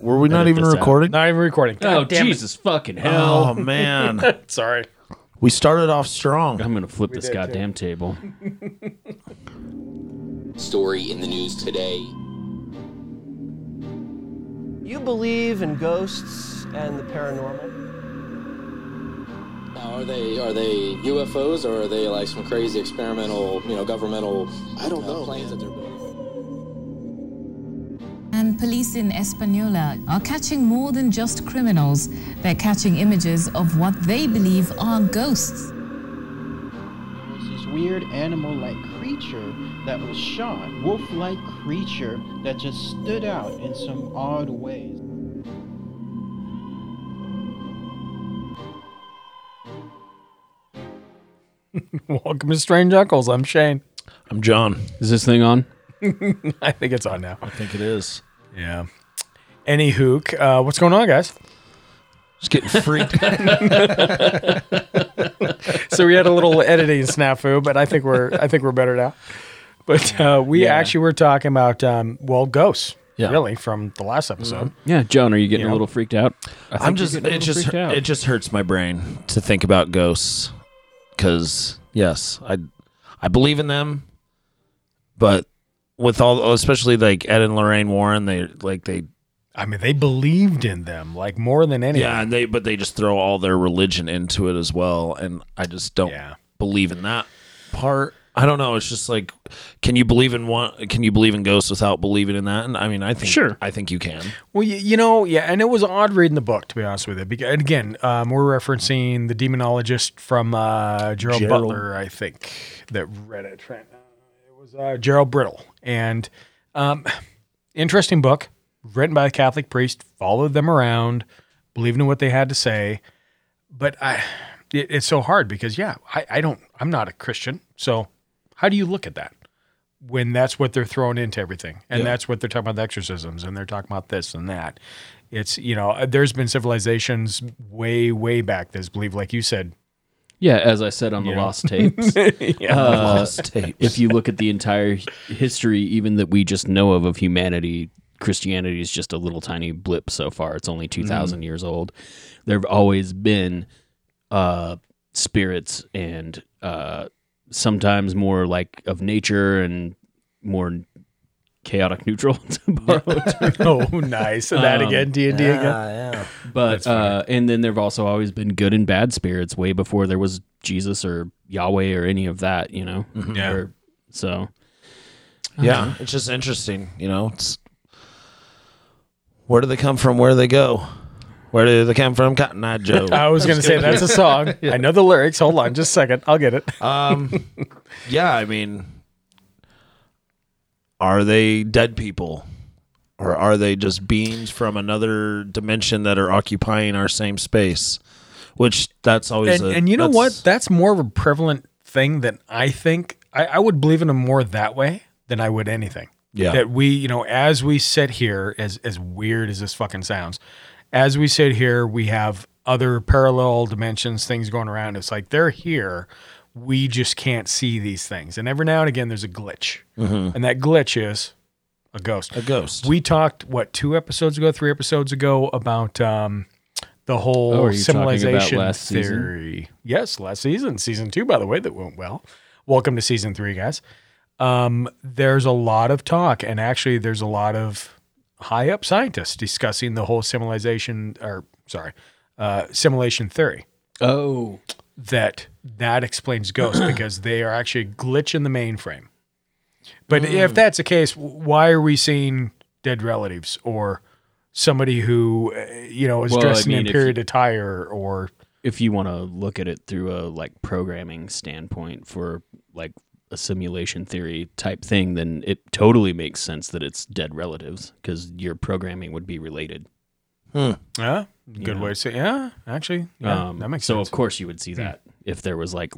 Were we not even this out. recording? Not even recording. Oh God damn it. Jesus fucking hell! Oh man, Sorry. we started off strong. I'm gonna flip this did, too. goddamn table. story in the news today. You believe in ghosts and the paranormal? Now, are they are they UFOs or are they like some crazy experimental, you know, governmental? I don't uh, know planes that they're building. And police in Española are catching more than just criminals. They're catching images of what they believe are ghosts. was this weird animal-like creature that was shot, wolf-like creature that just stood out in some odd ways. Welcome to Strange Uncles. I'm Shane. I'm John. Is this thing on? I think it's on now. I think it is. Yeah. Any hook. Uh, what's going on, guys? Just getting freaked. So we had a little editing snafu, but I think we're I think we're better now. But uh, we Yeah. actually were talking about um, well ghosts. Yeah. Really from the last episode. Yeah, John, are you getting Yeah. a little freaked out? I think I'm just it just it just hurts my brain to think about ghosts cuz yes, I I believe in them but with all especially like Ed and Lorraine Warren they like they I mean, they believed in them like more than anything. yeah, and they but they just throw all their religion into it as well and I just don't Yeah. believe in that part. I don't know. It's just like, can you believe in one? Can you believe in ghosts without believing in that? And I mean, I think Sure. I think you can. Well, you, you know, yeah, and it was odd reading the book to be honest with you. Because, and again, um, we're referencing the demonologist from uh, Gerald, Gerald. Butler, I think, that read it. Trent. Uh, It was uh, Gerald Brittle, and um, interesting book written by a Catholic priest. Followed them around, believed in what they had to say, but I, it, it's so hard because yeah, I, I don't, I'm not a Christian, so how do you look at that? when that's what they're throwing into everything and that's what they're talking about the exorcisms and they're talking about this and that it's you know there's been civilizations way way back that's believe like you said yeah, as I said on the lost tapes. yeah uh, Lost tapes. if you look at the entire history, even that we just know of of humanity, Christianity is just a little tiny blip so far. It's only 2,000 years old. There have always been uh, spirits and uh, sometimes more like of nature and more chaotic neutral. to borrow a oh nice and that Um, again d&d again yeah. But uh, and then there've also always been good and bad spirits way before there was Jesus or Yahweh or any of that. You know. Yeah. Or- so Yeah, it's just interesting. You know, it's where do they come from? Where do they go? Where do they come from? Cotton Eye Joe. i was going to say that's a song i know the lyrics hold on just a second i'll get it um, yeah, I mean, are they dead people, or are they just beings from another dimension that are occupying our same space? Which that's always and, a, and you know what? that's- more of a prevalent thing than i think. I, I would believe in them more that way than i would anything. Yeah. that we you know as we sit here as as weird as this fucking sounds as we sit here we have other parallel dimensions things going around. It's like they're here we just can't see these things and every now and again there's a glitch and that glitch is a ghost Mm-hmm. a ghost. we talked what two episodes ago three episodes ago about um the whole Oh, are you civilization last season? theory yes last season season two by the way that went well welcome to season three guys um, there's a lot of talk, and actually, there's a lot of high up scientists discussing the whole simulation, or sorry, uh, simulation theory. oh That that explains ghosts because they are actually a glitch in the mainframe. But if that's the case, why are we seeing dead relatives or somebody who uh, you know is Well, I dressed mean, in period attire or if you want to look at it through a like programming standpoint for like a simulation theory type thing, then it totally makes sense that it's dead relatives because your programming would be related. Hmm. yeah, good Yeah. way to say yeah. Actually, yeah, um, that makes so sense. of course you would see that if there was like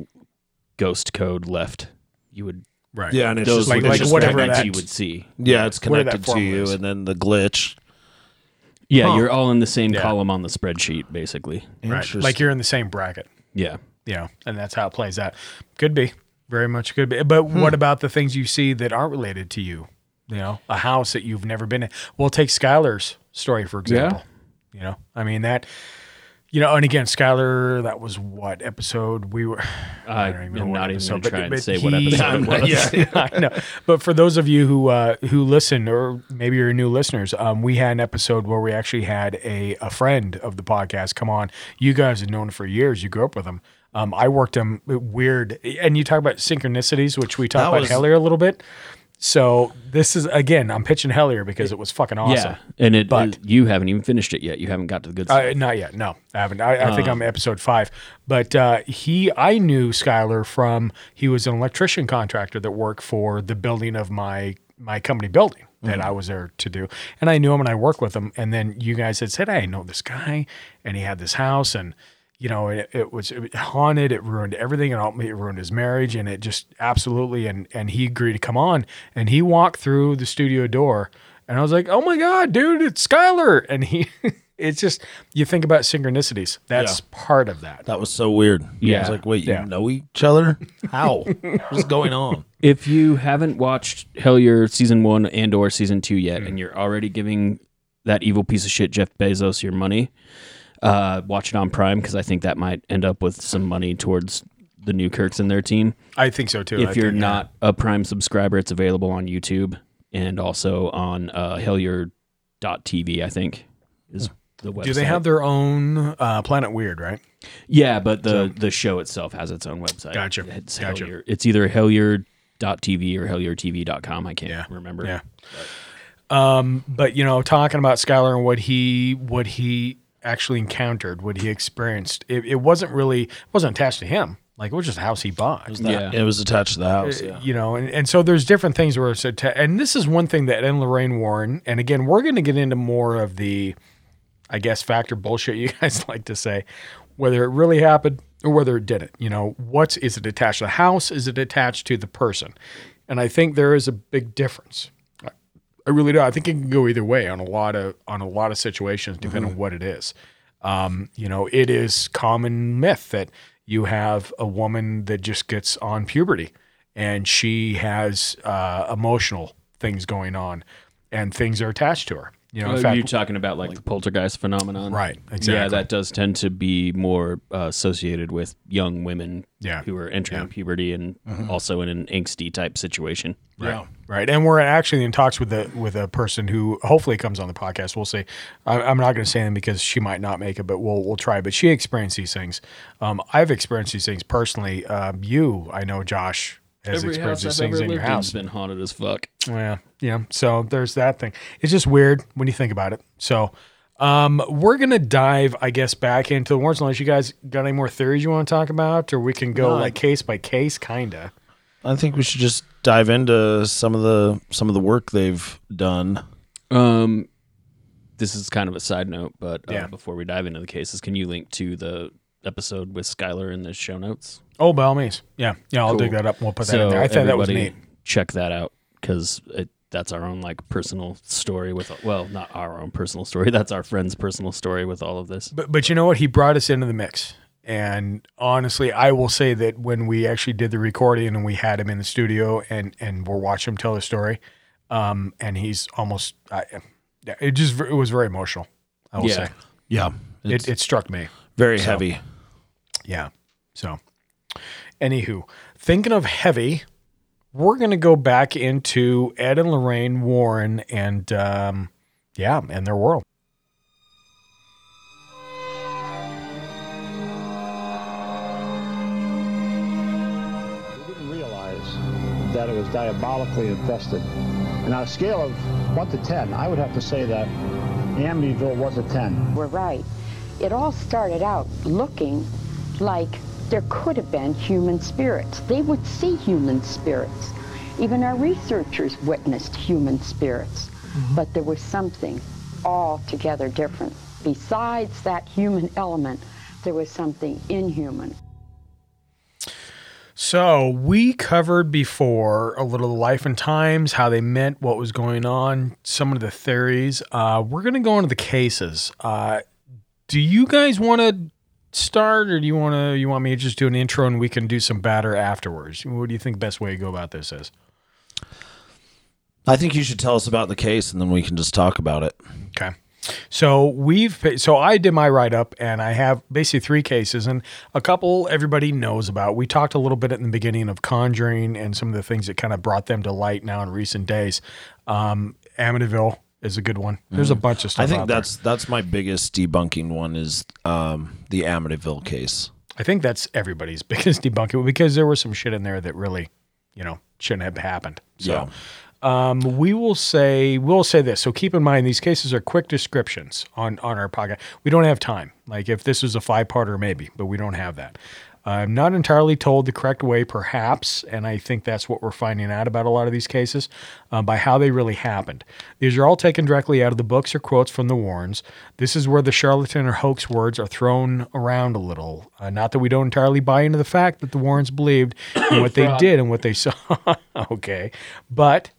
ghost code left, you would right? yeah, and it's those just like- like just whatever that- you would see. yeah, it's connected to you, is. and then the glitch. Yeah, Huh. you're all in the same Yeah. column on the spreadsheet, basically. right. Like you're in the same bracket. Yeah. you know, and that's how it plays out. Could be, very much could be. But Hmm. what about the things you see that aren't related to you? You know, a house that you've never been in. We'll take Skylar's story for example. You know, I mean that. You know, and again, Skylar, that was what episode we were. I don't even am know what not even episode, going to but- try but say what he- episode it was. yeah, I know. But for those of you who uh, who listen, or maybe you're new listeners, um, we had an episode where we actually had a, a friend of the podcast come on. You guys have known him for years. You grew up with him. Um, I worked him weird, and you talk about synchronicities, which we talked That about was- Hellier a little bit. So this is again, I'm pitching Hellier because it was fucking awesome. Yeah, and it, But- you haven't even finished it yet. You haven't got to the good stuff. Uh, not yet. No, I haven't. I, I think I'm episode five. But uh, he, I knew Skylar from he was an electrician contractor that worked for the building of my my company building that I was there to do, and I knew him and I worked with him. And then you guys had said, "Hey, I know this guy," and he had this house and. You know, it, it was it haunted. It ruined everything, and ultimately it ruined his marriage. And it just absolutely. And and he agreed to come on, and he walked through the studio door, and I was like, "Oh my god, dude, it's Skylar!" And he, it's just you think about synchronicities. That's part of that. That was so weird. Yeah. I was like, wait, you Yeah. know each other? How? What's going on? if you haven't watched Hellier season one and or season two yet, hmm. and you're already giving that evil piece of shit Jeff Bezos your money, uh, watch it on Prime because I think that might end up with some money towards the Newkirks and their team. I think so too. I if you're think, not a Prime subscriber, it's available on YouTube and also on uh, Hellier.tv. I think is the website. do they have their own uh, Planet Weird? Right. Yeah, but the the show itself has its own website. Gotcha. It's, Gotcha. It's either Hellier.tv or HellierTV.com. I can't Yeah. remember. Yeah. Um, but you know, talking about Skylar and what he what he actually encountered, what he experienced, it, it wasn't really it wasn't attached to him. Like it was just a house he bought. Yeah. It was attached to the uh, house. Yeah. you know, and, and so there's different things where it's atta- and this is one thing that and Lorraine Warren, and again, we're going to get into more of the, I guess, factor bullshit you guys like to say, whether it really happened or whether it didn't. You know, what's is it attached to the house? Is it attached to the person? And I think there is a big difference. I- really do. I think it can go either way on a lot of on a lot of situations, depending on what it is. Um, you know, it is common myth that you have a woman that just gets on puberty and she has uh, emotional things going on and things are attached to her. You know, Are fact, you talking about like, the poltergeist phenomenon? Right, Exactly. Yeah, that does tend to be more uh, associated with young women Yeah. who are entering Yeah. Mm-hmm. puberty and also in an angsty type situation. Right. Right. And we're actually in talks with a with a person who hopefully comes on the podcast. We'll see. I, I'm not going to say them because she might not make it, but we'll we'll try. But she experienced these things. Um, I've experienced these things personally. Um, you, I know, Josh has experienced these things in your house. has been haunted as fuck. Yeah, yeah. So there's that thing. It's just weird when you think about it. So um, we're gonna dive, I guess, back into the Warrens. Unless you guys got any more theories you want to talk about, or we can go No. like case by case, kinda. I think we should just dive into some of the some of the work they've done. Um, this is kind of a side note, but uh, Yeah. before we dive into the cases, can you link to the episode with Skylar in the show notes? Oh, by all means, yeah, yeah. I'll Cool. dig that up. and We'll put that so in there. I thought that was everybody neat. check that out because that's our own like personal story with well, not our own personal story. That's our friend's personal story with all of this. But but you know what? He brought us into the mix. And honestly, I will say that when we actually did the recording and we had him in the studio and and we're watching him tell the story, um, and he's almost, I, yeah, it just it was very emotional. I will Yeah. say Yeah, it, it struck me. very so- heavy. Yeah. So, anywho, thinking of heavy, we're gonna go back into Ed and Lorraine Warren and um, yeah, and their world. We didn't realize that it was diabolically infested. And on a scale of 1 to 10, I would have to say that Amityville was a 10. We're right. It all started out looking like there could have been human spirits. They would see human spirits. Even our researchers witnessed human spirits. But there was something altogether different. Besides that human element, there was something inhuman. So we covered before a little life and times, how they met, what was going on, some of the theories. Uh, we're gonna go into the cases. Uh, do you guys want to start, or do you want to? You want me to just do an intro and we can do some batter afterwards? What do you think the best way to go about this is? I think you should tell us about the case, and then we can just talk about it. Okay. So we've so I did my write up and I have basically three cases and a couple everybody knows about. We talked a little bit in the beginning of Conjuring and some of the things that kind of brought them to light now in recent days. Um, Amityville is a good one. There's a bunch of stuff. I think out there. that's that's my biggest debunking one is um, the Amityville case. I think that's everybody's biggest debunking because there was some shit in there that really, you know, shouldn't have happened. So Yeah. um, we will say we'll say this. So keep in mind these cases are quick descriptions on on our podcast. We don't have time. Like if this was a five parter, maybe, but we don't have that. I'm not entirely told the correct way, perhaps, and I think that's what we're finding out about a lot of these cases uh, by how they really happened. These are all taken directly out of the books or quotes from the Warrens. This is where the charlatan or hoax words are thrown around a little. Uh, not that we don't entirely buy into the fact that the Warrens believed in what they did and what they saw. okay, but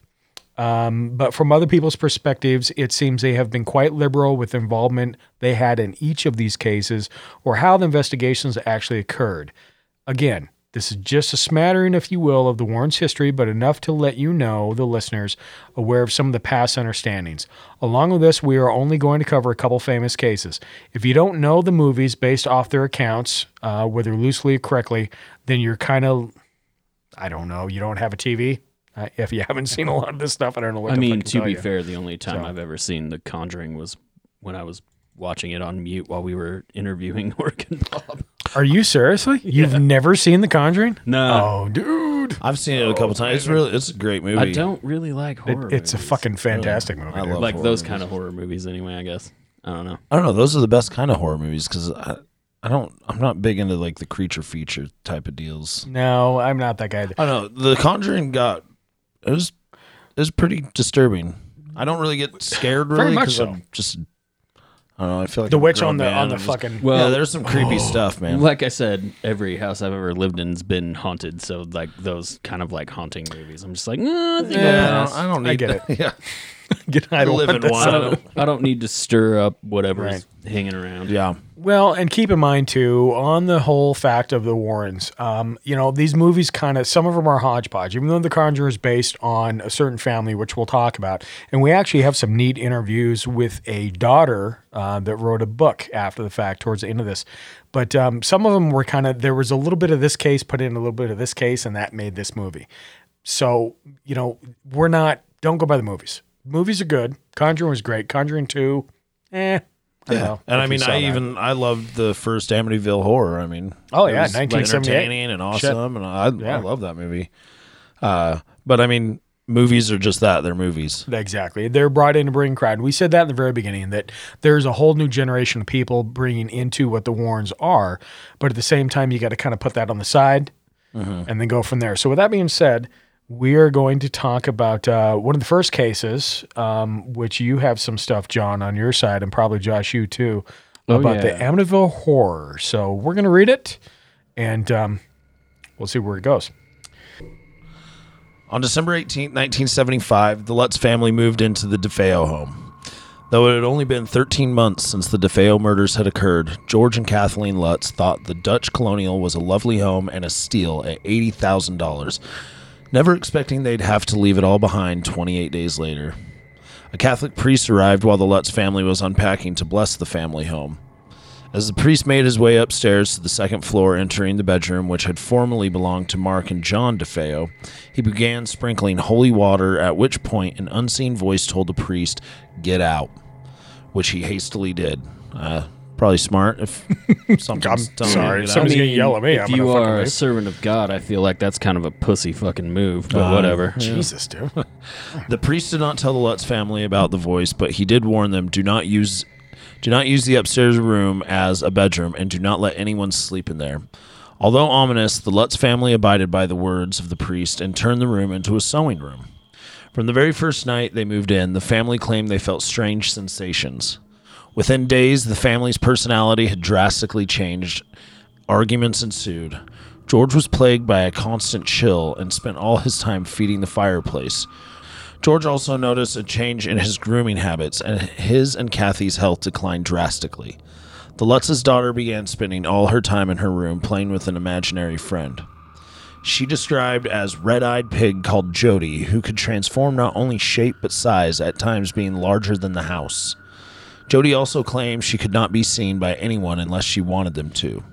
um, but from other people's perspectives, it seems they have been quite liberal with involvement they had in each of these cases or how the investigations actually occurred. Again, this is just a smattering, if you will, of the Warrens' history, but enough to let you know, the listeners, aware of some of the past understandings. Along with this, we are only going to cover a couple famous cases. If you don't know the movies based off their accounts, uh, whether loosely or correctly, then you're kind of, I don't know, you don't have a TV. If you haven't seen a lot of this stuff, I don't know what I to mean, to tell be you. fair, the only time So- I've ever seen The Conjuring was when I was watching it on mute while we were interviewing Morgan Bob. Are you seriously? You've never seen The Conjuring? No, Oh, dude. I've seen it a couple oh, times. It's really it's a great movie. I don't really like It- horror. it's a fucking fantastic movie. I dude. love like those movies. kind of horror movies. Anyway, I guess I don't know. I don't know. Those are the best kind of horror movies because I, I don't. I'm not big into like the creature feature type of deals. No, I'm not that guy. I don't know. The Conjuring got it was it was pretty disturbing. I don't really get scared Very really much 'cause so. I'm just I don't know. I feel like The I'm a witch grown on the man. on the I'm just- fucking. Well, yeah, there's some creepy oh. stuff, man. Like I said, every house I've ever lived in's been haunted. So like those kind of like haunting movies, I'm just like, nah, I think I'll yeah, I don't, I don't I need get that. Yeah, I don't live want in this. one. I don't, I don't need to stir up whatever's Right. hanging around. yeah. Well, and keep in mind too, on the whole fact of the Warrens, um, you know, these movies kind of some of them are hodgepodge. Even though The Conjurer is based on a certain family, which we'll talk about, and we actually have some neat interviews with a daughter uh, that wrote a book after the fact, towards the end of this. But um, some of them were kind of there was a little bit of this case put in a little bit of this case, and that made this movie. So you know, we're not don't go by the movies. Movies are good. Conjuring was great. Conjuring two, eh. I don't Yeah, know and I mean, I that. even I loved the first Amityville Horror. I mean, Oh, it yeah, was 1978. entertaining and Shit. awesome, and I Yeah. I love that movie. Uh, but I mean, movies are just that—they're movies. Exactly. They're brought in to bring crowd. We said that in the very beginning that there's a whole new generation of people bringing into what the Warrens are, but at the same time, you got to kind of put that on the side and then go from there. So, with that being said, we are going to talk about uh, one of the first cases, um, which you have some stuff, John, on your side, and probably Josh, you too, Oh, about the yeah. Amityville Horror. So, we're going to read it and um, we'll see where it goes. On December 18, 1975, the Lutz family moved into the DeFeo home. Though it had only been 13 months since the DeFeo murders had occurred, George and Kathleen Lutz thought the Dutch Colonial was a lovely home and a steal at $80,000, never expecting they'd have to leave it all behind 28 days later. A Catholic priest arrived while the Lutz family was unpacking to bless the family home. As the priest made his way upstairs to the second floor, entering the bedroom which had formerly belonged to Mark and John DeFeo, he began sprinkling holy water, at which point an unseen voice told the priest, Get out, which he hastily did. Uh, probably smart if something's I'm telling sorry, you to get somebody's gonna yell at me. If I'm gonna you fucking are a leave. servant of God, I feel like that's kind of a pussy fucking move, but Uh, whatever. Jesus, dude. The priest did not tell the Lutz family about the voice, but he did warn them do not use do not use the upstairs room as a bedroom and do not let anyone sleep in there. Although ominous, the Lutz family abided by the words of the priest and turned the room into a sewing room. From the very first night they moved in, the family claimed they felt strange sensations. Within days, the family's personality had drastically changed. Arguments ensued. George was plagued by a constant chill and spent all his time feeding the fireplace. George also noticed a change in his grooming habits, and his and Kathy's health declined drastically. The Lutz's daughter began spending all her time in her room playing with an imaginary friend. she described as red-eyed pig called Jody, who could transform not only shape but size, at times being larger than the house. Jody also claimed she could not be seen by anyone unless she wanted them to.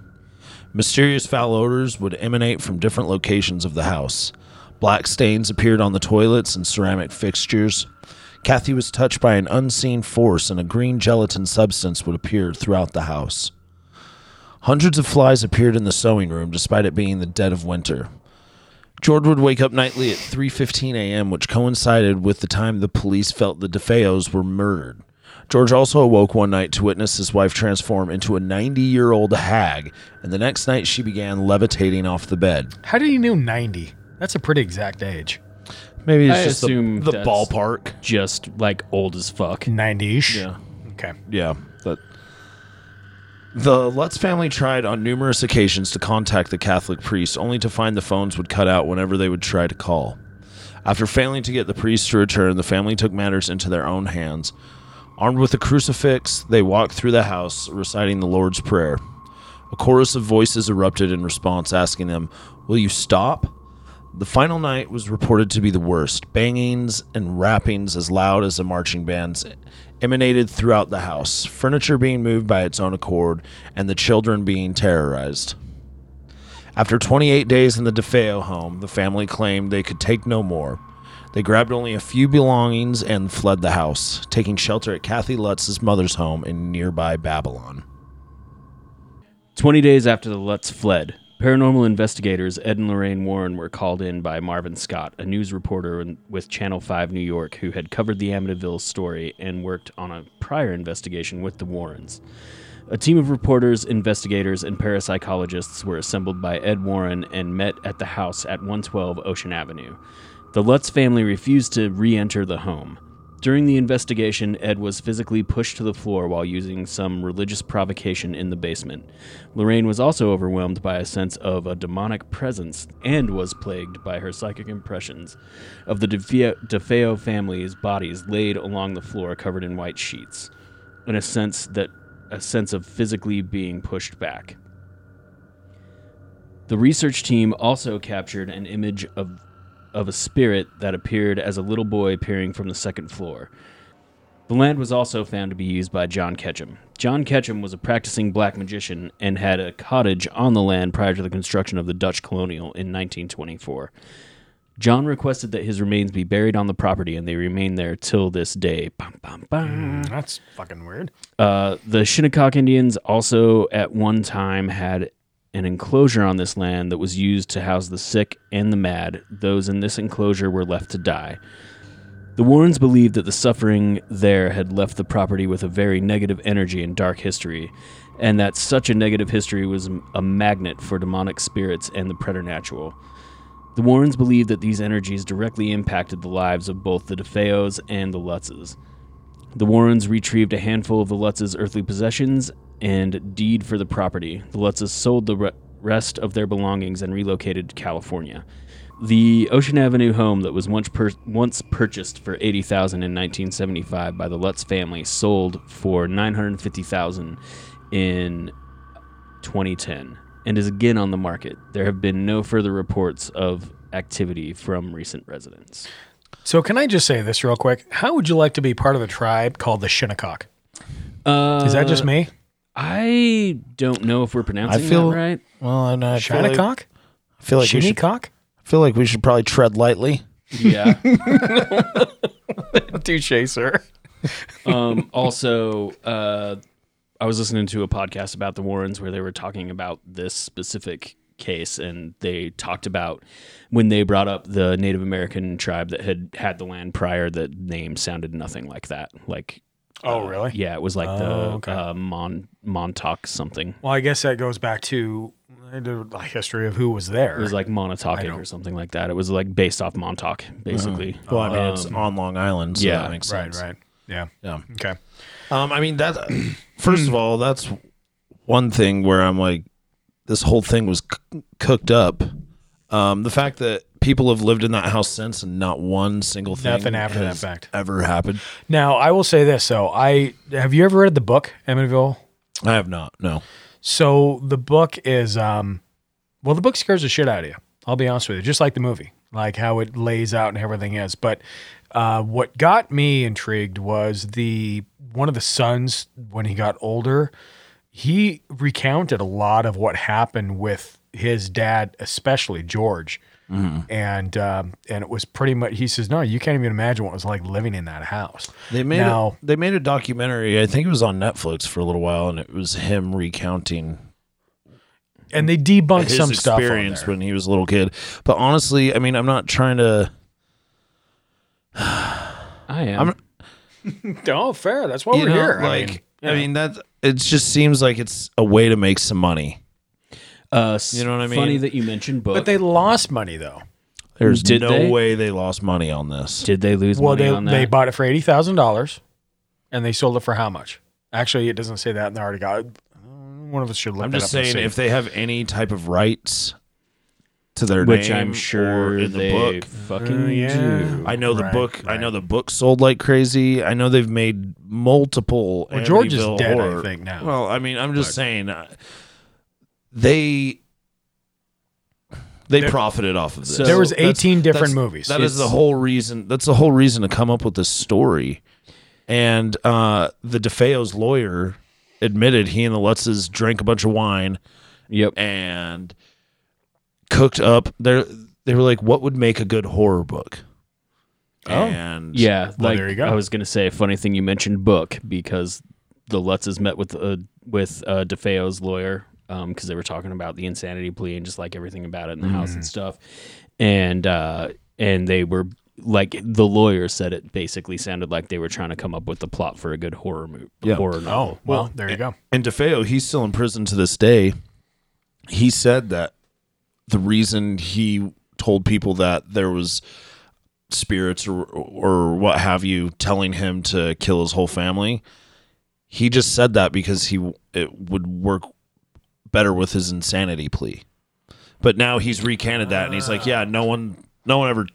Mysterious foul odors would emanate from different locations of the house. Black stains appeared on the toilets and ceramic fixtures. Kathy was touched by an unseen force, and a green gelatin substance would appear throughout the house. Hundreds of flies appeared in the sewing room, despite it being the dead of winter. George would wake up nightly at 3:15 a.m., which coincided with the time the police felt the DeFeos were murdered. George also awoke one night to witness his wife transform into a 90-year-old hag, and the next night she began levitating off the bed. How did he know 90? That's a pretty exact age. Maybe it's I just the, assume the that's- ballpark. Just like old as fuck. 90ish. Yeah. Okay. Yeah, but the Lutz family tried on numerous occasions to contact the Catholic priest, only to find the phones would cut out whenever they would try to call. After failing to get the priest to return, the family took matters into their own hands. Armed with a crucifix, they walked through the house, reciting the Lord's Prayer. A chorus of voices erupted in response, asking them, Will you stop? The final night was reported to be the worst. Bangings and rappings as loud as a marching band's emanated throughout the house, furniture being moved by its own accord, and the children being terrorized. After 28 days in the DeFeo home, the family claimed they could take no more. They grabbed only a few belongings and fled the house, taking shelter at Kathy Lutz's mother's home in nearby Babylon. 20 days after the Lutz fled, paranormal investigators Ed and Lorraine Warren were called in by Marvin Scott, a news reporter with Channel 5 New York who had covered the Amityville story and worked on a prior investigation with the Warrens. A team of reporters, investigators, and parapsychologists were assembled by Ed Warren and met at the house at 112 Ocean Avenue. The Lutz family refused to re enter the home. During the investigation, Ed was physically pushed to the floor while using some religious provocation in the basement. Lorraine was also overwhelmed by a sense of a demonic presence and was plagued by her psychic impressions of the DeFeo, family's bodies laid along the floor covered in white sheets, in a sense that a sense of physically being pushed back. The research team also captured an image of of a spirit that appeared as a little boy peering from the second floor. The land was also found to be used by John Ketchum. John Ketchum was a practicing black magician and had a cottage on the land prior to the construction of the Dutch colonial in 1924. John requested that his remains be buried on the property, and they remain there till this day. Bum, bum, bum. That's fucking weird. Uh, the Shinnecock Indians also at one time had an enclosure on this land that was used to house the sick and the mad. Those in this enclosure were left to die. The Warrens believed that the suffering there had left the property with a very negative energy and dark history, and that such a negative history was a magnet for demonic spirits and the preternatural. The Warrens believed that these energies directly impacted the lives of both the DeFeos and the Lutzes. The Warrens retrieved a handful of the Lutzes' earthly possessions and deed for the property. The Lutzes sold the re- rest of their belongings and relocated to California. The Ocean Avenue home that was once pur- once purchased for eighty thousand in 1975 by the Lutz family sold for 950,000 in 2010 and is again on the market. There have been no further reports of activity from recent residents. So, can I just say this real quick? How would you like to be part of the tribe called the Shinnecock? Uh, Is that just me? I don't know if we're pronouncing I feel that right. Well, and I feel like, Shinnecock? I feel like we should, Shinnecock? I feel like we should probably tread lightly. Yeah. Touche, sir. um, also, uh, I was listening to a podcast about the Warrens where they were talking about this specific case, and they talked about when they brought up the Native American tribe that had had the land prior. The name sounded nothing like that. Like, Oh, really? yeah, it was like Oh, the okay. uh, Mon Montauk something. Well, I guess that goes back to the history of who was there. It was like I Montauk or something like that. It was like based off Montauk, basically. Well, I mean, it's Um, on Long Island, so yeah, that makes right, sense. right. Yeah. Yeah. Okay. Um, I mean that. First of all, that's one thing where I'm like, this whole thing was c- cooked up. Um, the fact that people have lived in that house since and not one single thing Nothing after that has fact. ever happened. Now, I will say this. So, I have you ever read the book Amityville? I have not. No. So the book is, um, well, the book scares the shit out of you. I'll be honest with you, just like the movie, like how it lays out and everything is. But uh, what got me intrigued was the one of the sons when he got older. He recounted a lot of what happened with his dad, especially George, and um, and it was pretty much. He says, "No, you can't even imagine what it was like living in that house." They made now, a, they made a documentary. I think it was on Netflix for a little while, and it was him recounting and they debunked his some stuff on experience there. when he was a little kid. But honestly, I mean, I'm not trying to. I am. I'm- oh, fair. That's why we're know, here. Like, I mean, I mean, that it just seems like it's a way to make some money. Uh, You know what I mean? Funny that you mentioned book. but they lost money though. There's Did no they? way they lost money on this. did they lose Well, money they on that? they bought it for eighty thousand dollars, and they sold it for how much? Actually, it doesn't say that in the article. Uh, One of us should look. I'm that just up and saying, see. if they have any type of rights to their which name I'm or sure in the book, fucking Uh, yeah. do. I know the Right, book. I right. know the book sold like crazy. I know they've made multiple. Well, George is Amityville dead, I horror- think, now. Well, I mean, I'm just saying, uh, they they There- profited off of this. So- there was That's- eighteen different that's- movies. That is the whole reason. That's the whole reason to come up with this story. And uh, the DeFeo's lawyer admitted he and the Lutzes drank a bunch of wine Yep. and cooked up. They they were like, "What would make a good horror book?" Oh. and Yeah, Well, like there you go. I was gonna say, funny thing you mentioned book because the Lutzes met with uh, with uh, DeFeo's lawyer because they were talking about the insanity plea and just like everything about it in the house Mm-hmm. and stuff, and uh, and they were like the lawyer said it basically sounded like they were trying to come up with the plot for a good horror movie. Yeah. Horror novel. oh well, there you go. And DeFeo, he's still in prison to this day. He said that the reason he told people that there was spirits or or what have you telling him to kill his whole family, he just said that because he it would work better with his insanity plea. But now he's recanted that and he's like, yeah, no one no one ever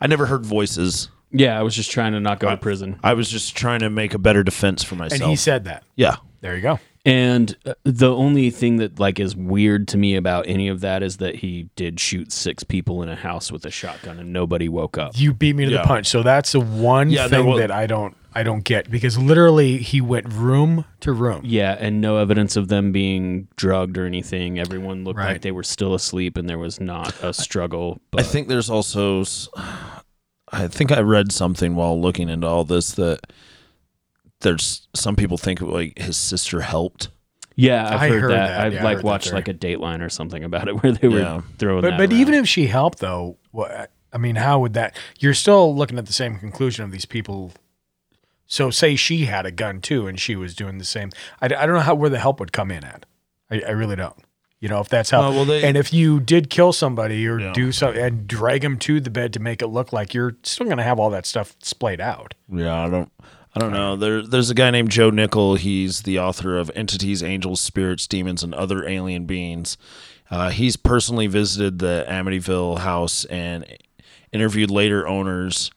I never heard voices. Yeah, I was just trying to not go to prison. I was just trying to make a better defense for myself. And he said that. yeah. There you go. And uh, the only thing that like is weird to me about any of that is that he did shoot six people in a house with a shotgun and nobody woke up. You beat me to Yeah. the punch. So that's the one Yeah, thing was- that I don't I don't get because literally he went room to room. Yeah, and no evidence of them being drugged or anything. Everyone looked Right. like they were still asleep and there was not a struggle. But. I think there's also, I think I read something while looking into all this that there's some people think like his sister helped. yeah, I've I heard, heard that. that. I've Yeah, like heard watched like a Dateline or something about it where they were Yeah. throwing But that but around. even if she helped though, what I mean, how would that? You're still looking at the same conclusion of these people. So say she had a gun too, and she was doing the same. I, I don't know how where the help would come in at. I, I really don't. You know, if that's how. Uh, well, they- and if you did kill somebody or Yeah. do something and drag them to the bed to make it look like you're still going to have all that stuff splayed out. Yeah, I don't, I don't know. There, there's a guy named Joe Nickell. He's the author of Entities, Angels, Spirits, Demons, and Other Alien Beings. Uh, he's personally visited the Amityville house and interviewed later owners.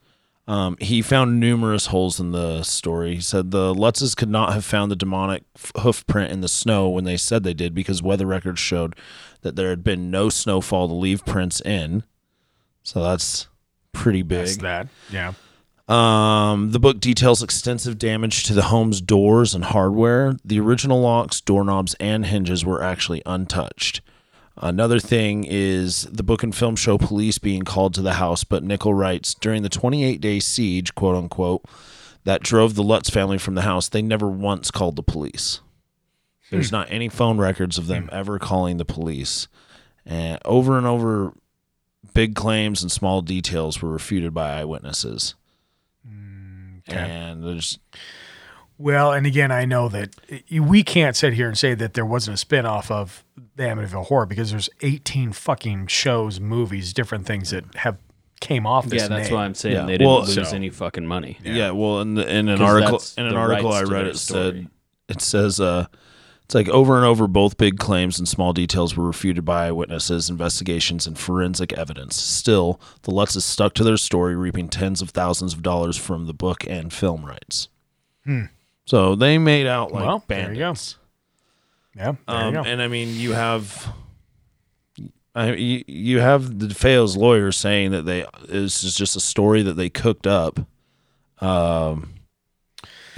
Um, he found numerous holes in the story. He said the Lutzes could not have found the demonic hoof print in the snow when they said they did because weather records showed that there had been no snowfall to leave prints in. So that's pretty big. That's that. Yeah. Um, the book details extensive damage to the home's doors and hardware. The original locks, doorknobs, and hinges were actually untouched. Another thing is the book and film show police being called to the house, but Nickell writes during the 28 day siege, quote unquote, that drove the Lutz family from the house, they never once called the police. There's not any phone records of them ever calling the police. And over and over, big claims and small details were refuted by eyewitnesses. And there's Well, and again, I know that we can't sit here and say that there wasn't a spinoff of the Amityville Horror because there's 18 fucking shows, movies, different things that have came off this yeah, that's name. why I'm saying Yeah. they didn't Well, lose so- any fucking money. yeah. well, in, the, in an 'Cause article in an article I read, it story. said it says uh, it's like over and over, both big claims and small details were refuted by eyewitnesses, investigations, and forensic evidence. Still, the Lutzes stuck to their story, reaping tens of thousands of dollars from the book and film rights. So they made out like Hmm. Well, there you go. bandits. Yeah, there Um, you go. and I mean, you have I, you, you have the DeFeo's lawyer saying that they this is just a story that they cooked up. Um,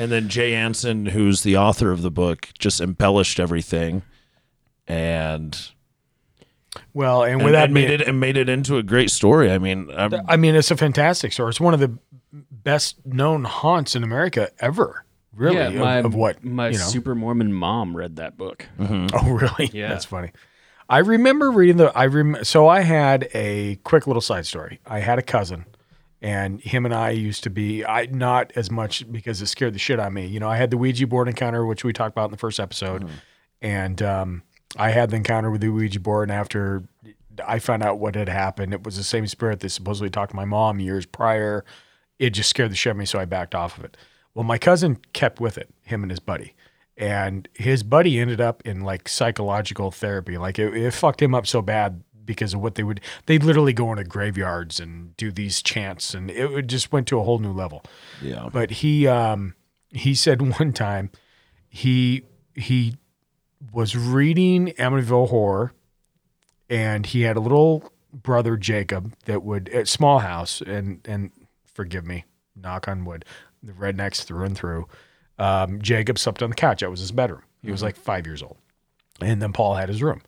and then Jay Anson, who's the author of the book, just embellished everything, and Well, and and, with that and made it and made it into a great story. I mean, I'm, I mean, it's a fantastic story. It's one of the best known haunts in America ever. Really, yeah, of- my, of, what my you know. super Mormon mom read that book. Mm-hmm. Oh, really? Yeah. That's funny. I remember reading the. I rem. So I had a quick little side story. I had a cousin, and him and I used to be. I not as much because it scared the shit out of me. You know, I had the Ouija board encounter, which we talked about in the first episode, and um, I had the encounter with the Ouija board. And after I found out what had happened, it was the same spirit that supposedly talked to my mom years prior. It just scared the shit out of me, so I backed off of it. Well, my cousin kept with it, him and his buddy and his buddy ended up in like psychological therapy. Like it, it fucked him up so bad because of what they would. They literally go into graveyards and do these chants, and it would- just went to a whole new level. yeah, But he um, he said one time he he was reading Amityville Horror, and he had a little brother Jacob that would at small house and and forgive me, knock on wood, the rednecks through and through. Um, Jacob slept on the couch. That was his bedroom. He was like five years old, and then Paul had his room.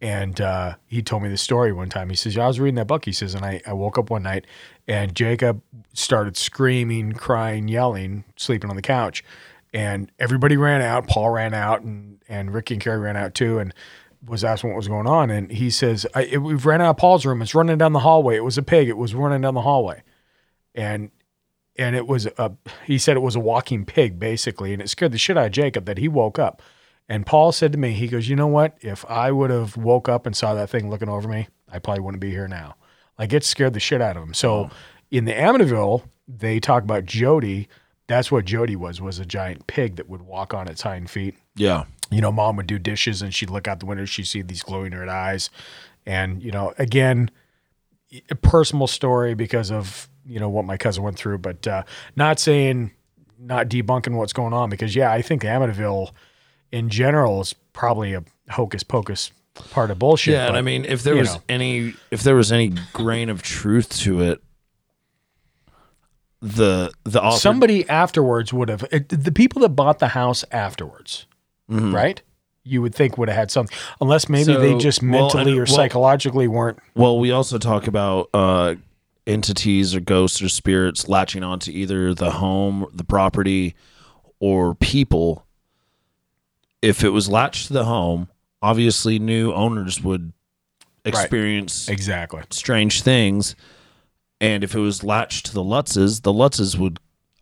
And uh, he told me the story one time. He says, yeah, I was reading that book. He says, and I, I woke up one night and Jacob started screaming, crying, yelling, sleeping on the couch. And everybody ran out. Paul ran out, and, and Ricky and Carrie ran out too, and was asking what was going on. And he says, it, We've ran out of Paul's room. It's running down the hallway. It was a pig. It was running down the hallway. And and it was a he said it was a walking pig basically and it scared the shit out of jacob that he woke up and paul said to me he goes you know what? If i would have woke up and saw that thing looking over me i probably wouldn't be here now. Like it scared the shit out of him. So in the amityville they talk about jody. That's what jody was was a giant pig that would walk on its hind feet. Yeah. you know, mom would do dishes and she'd look out the window, she'd see these glowing red eyes. And, you know, again, a personal story because of, you know, what my cousin went through, but uh, not saying, not debunking what's going on because, yeah, I think Amityville in general is probably a hocus pocus part of bullshit. Yeah, and I mean, if there was know. any, if there was any grain of truth to it, the the author, somebody afterwards would have, it, the people that bought the house afterwards, Mm-hmm. right? You would think would have had something, unless maybe they So- just well, mentally and- or well- psychologically weren't Well, we also talk about uh, entities or ghosts or spirits latching onto either the home, the property, or people. If it was latched to the home, obviously new owners would experience exactly. strange things. And if it was latched to the Lutzes, the Lutzes would,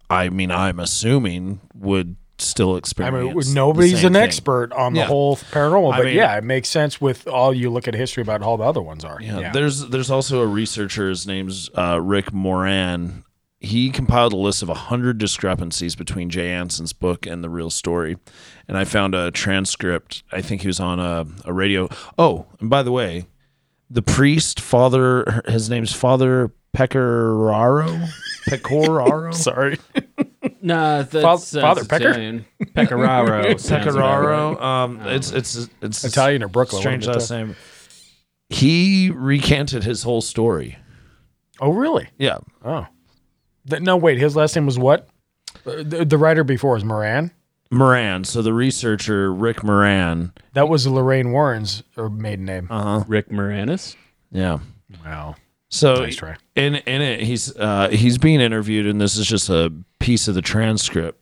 I mean, I'm assuming, would still experience. I mean, nobody's an thing. expert on the whole paranormal, I but mean- yeah, it makes sense with all you look at history about all the other ones are. Yeah, Yeah, there's there's also a researcher. His name's uh, Rick Moran. He compiled a list of hundred discrepancies between Jay Anson's book and the real story, and I found a transcript. I think he was on a, a radio. Oh, and by the way, the priest, Father, his name's Father Pecoraro. Pecoraro. sorry. no, that's, Father- Father Pecker? Italian. Pecoraro. Pecoraro. right. Um, it's it's it's Italian or Brooklyn, Strange one of last name. He recanted his whole story. Oh, really? Yeah, Oh, Th- no. Wait, his last name was what? Uh, The, the writer before was Moran. Moran. So the researcher Rick Moran. That was Lorraine Warren's uh, maiden name. Uh huh. Rick Moranis. Yeah. wow. So Nice try. in in it, he's uh, he's being interviewed, and this is just a piece of the transcript.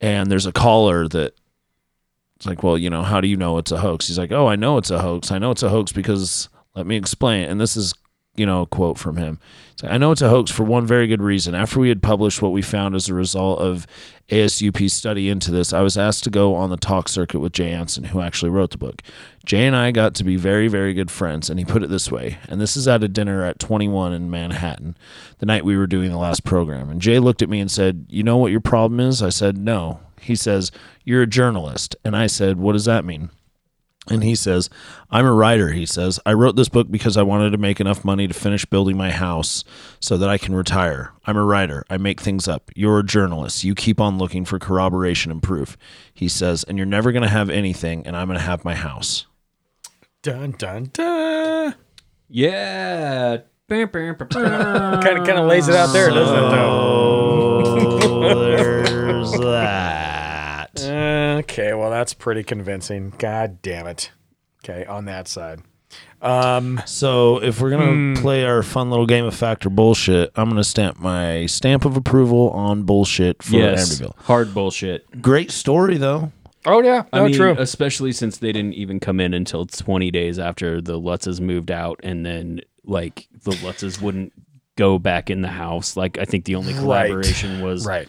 And there's a caller that it's like, well, you know, how do you know it's a hoax? He's like, oh, I know it's a hoax. I know it's a hoax because let me explain. And this is, you know, quote from him. I know it's a hoax for one very good reason. After we had published what we found as a result of ASUP's study into this, I was asked to go on the talk circuit with Jay Anson, who actually wrote the book. Jay and I got to be very, very good friends, and he put it this way. And this is at a dinner at 21 in Manhattan, the night we were doing the last program. And Jay looked at me and said, You know what your problem is? I said, No. He says, You're a journalist. And I said, What does that mean? And he says, I'm a writer. He says, I wrote this book because I wanted to make enough money to finish building my house so that I can retire. I'm a writer. I make things up. You're a journalist. You keep on looking for corroboration and proof. He says, and you're never going to have anything, and I'm going to have my house. Dun dun dun. Yeah. Kind of kind of lays it out there, doesn't it? Though. Oh, there's that. Okay, well that's pretty convincing. God damn it. Okay, on that side. Um, So if we're gonna play our fun little game of factor bullshit, I'm gonna stamp my stamp of approval on bullshit for Yes. Amityville. Hard bullshit. Great story though. oh yeah, no, I mean, true. especially since they didn't even come in until 20 days after the Lutzes moved out, and then like the Lutzes wouldn't go back in the house. Like I think the only Right. collaboration was right.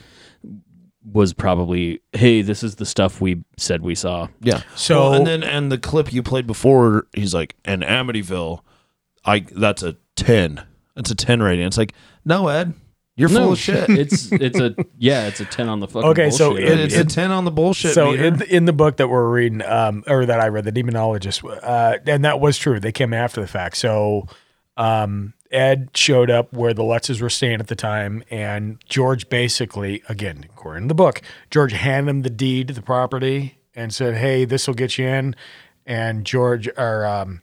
Was probably, hey, this is the stuff we said we saw. Yeah. So- Well, and then and the clip you played before, he's like, and Amityville, I that's a ten. That's a ten rating. It's like, no, Ed, you're full of shit. it's it's a yeah, it's a 10 on the fucking Okay, so bullshit. it- it's a ten on the bullshit. so meter. in the, in the book that we're reading, um, or that I read, the demonologist, uh, and that was true. They came after the fact. So um, Ed showed up where the Lutzes were staying at the time, and George basically, again, according to the book, George handed him the deed to the property and said, "Hey, this will get you in." And George or um,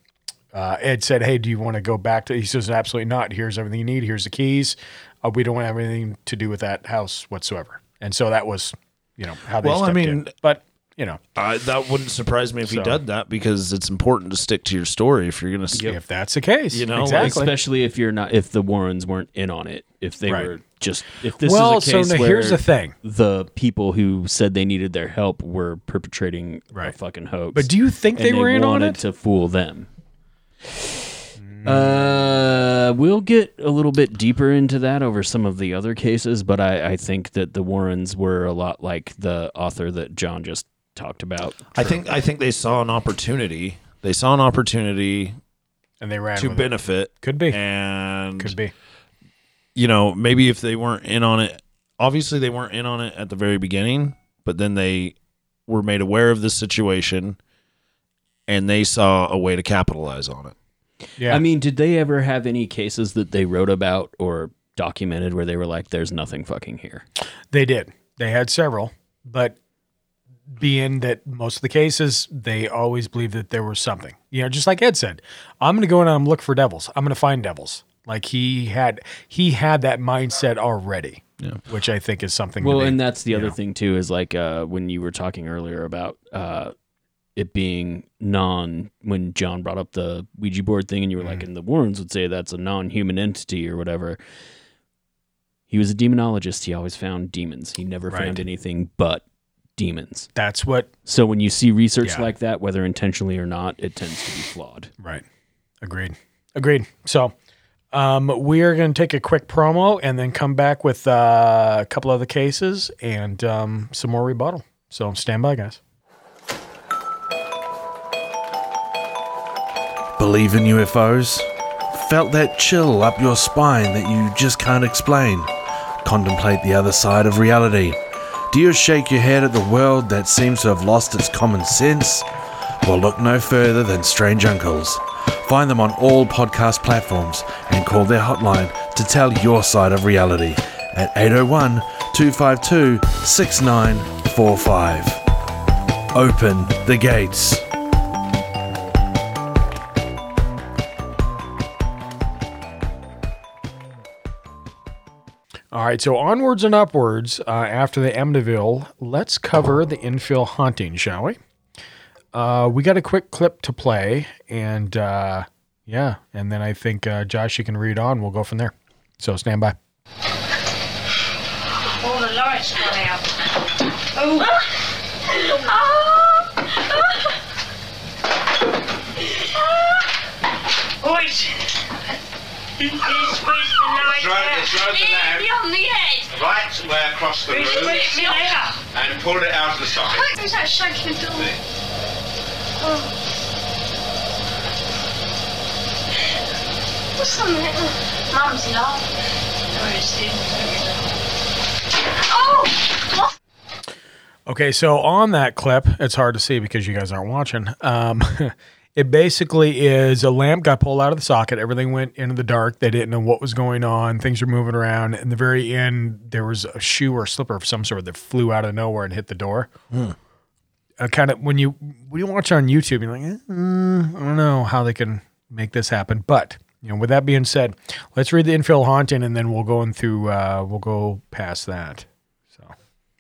uh, Ed said, "Hey, do you want to go back to?" He says, "Absolutely not. Here's everything you need. Here's the keys. Uh, we don't have anything to do with that house whatsoever." And so that was, you know, how they. Well, I mean- in. but you know, I, that wouldn't surprise me if he did that because it's important to stick to your story if you're gonna. s- if that's the case, You know, like, especially if you're not if the Warrens weren't in on it. If they Right. were just if this well, is a so case now where here's the thing. the people who said they needed their help were perpetrating a fucking hoax. But do you think and they were in on it? to fool them? Uh, we'll get a little bit deeper into that over some of the other cases, but I, I think that the Warrens were a lot like the author that John just talked about. I think I think they saw an opportunity. They saw an opportunity And they ran to with it. benefit. Could be. And Could be. you know, maybe if they weren't in on it, obviously they weren't in on it at the very beginning, but then they were made aware of this situation and they saw a way to capitalize on it. Yeah. I mean, did they ever have any cases that they wrote about or documented where they were like, "There's nothing fucking here"? They did. They had several, but being that most of the cases, they always believed that there was something. You know, just like Ed said, I'm going to go in and look for devils. I'm going to find devils. Like he had, he had that mindset already, which I think is something. to Well, be- and that's the other know. thing too is like uh, when you were talking earlier about uh, it being non. When John brought up the Ouija board thing, and you were Mm. like, and the Warrens would say that's a non-human entity or whatever. He was a demonologist. He always found demons. He never Right. found anything but demons. That's what. So when you see research Yeah. like that, whether intentionally or not, it tends to be flawed. Right. Agreed. Agreed. So. Um, we are going to take a quick promo and then come back with uh, a couple other cases and um, some more rebuttal. So stand by, guys. Believe in UFOs? Felt that chill up your spine that you just can't explain? Contemplate the other side of reality? Do you shake your head at the world that seems to have lost its common sense? Well, look no further than Strange Uncles. Find them on all podcast platforms and call their hotline to tell your side of reality at 801 252 6945. Open the gates. All right, so onwards and upwards uh, after the Amityville, let's cover the Enfield haunting, shall we? Uh, we got a quick clip to play, and uh, yeah, and then I think uh, Josh, you can read on. We'll go from there. So stand by. All the lights gone out. Oh. Boys. Where's the light Throw- out? throw the lamp. Beyond the edge. Right way across the room Where's where's the and pull it out of the socket. Who's that shaking the door? Oh. What's on there? Mum's laughing. Where is it? Oh! What? Okay, so on that clip, it's hard to see because you guys aren't watching. Um, it basically is a lamp got pulled out of the socket. Everything went into the dark. They didn't know what was going on. Things were moving around. In the very end, there was a shoe or slipper of some sort that flew out of nowhere and hit the door. Hmm. Uh, kind of when you when you watch on YouTube, you're like, eh, mm, I don't know how they can make this happen, but you know, with that being said, let's read the Enfield haunting, and then we'll go in through. Uh, we'll go past that. So,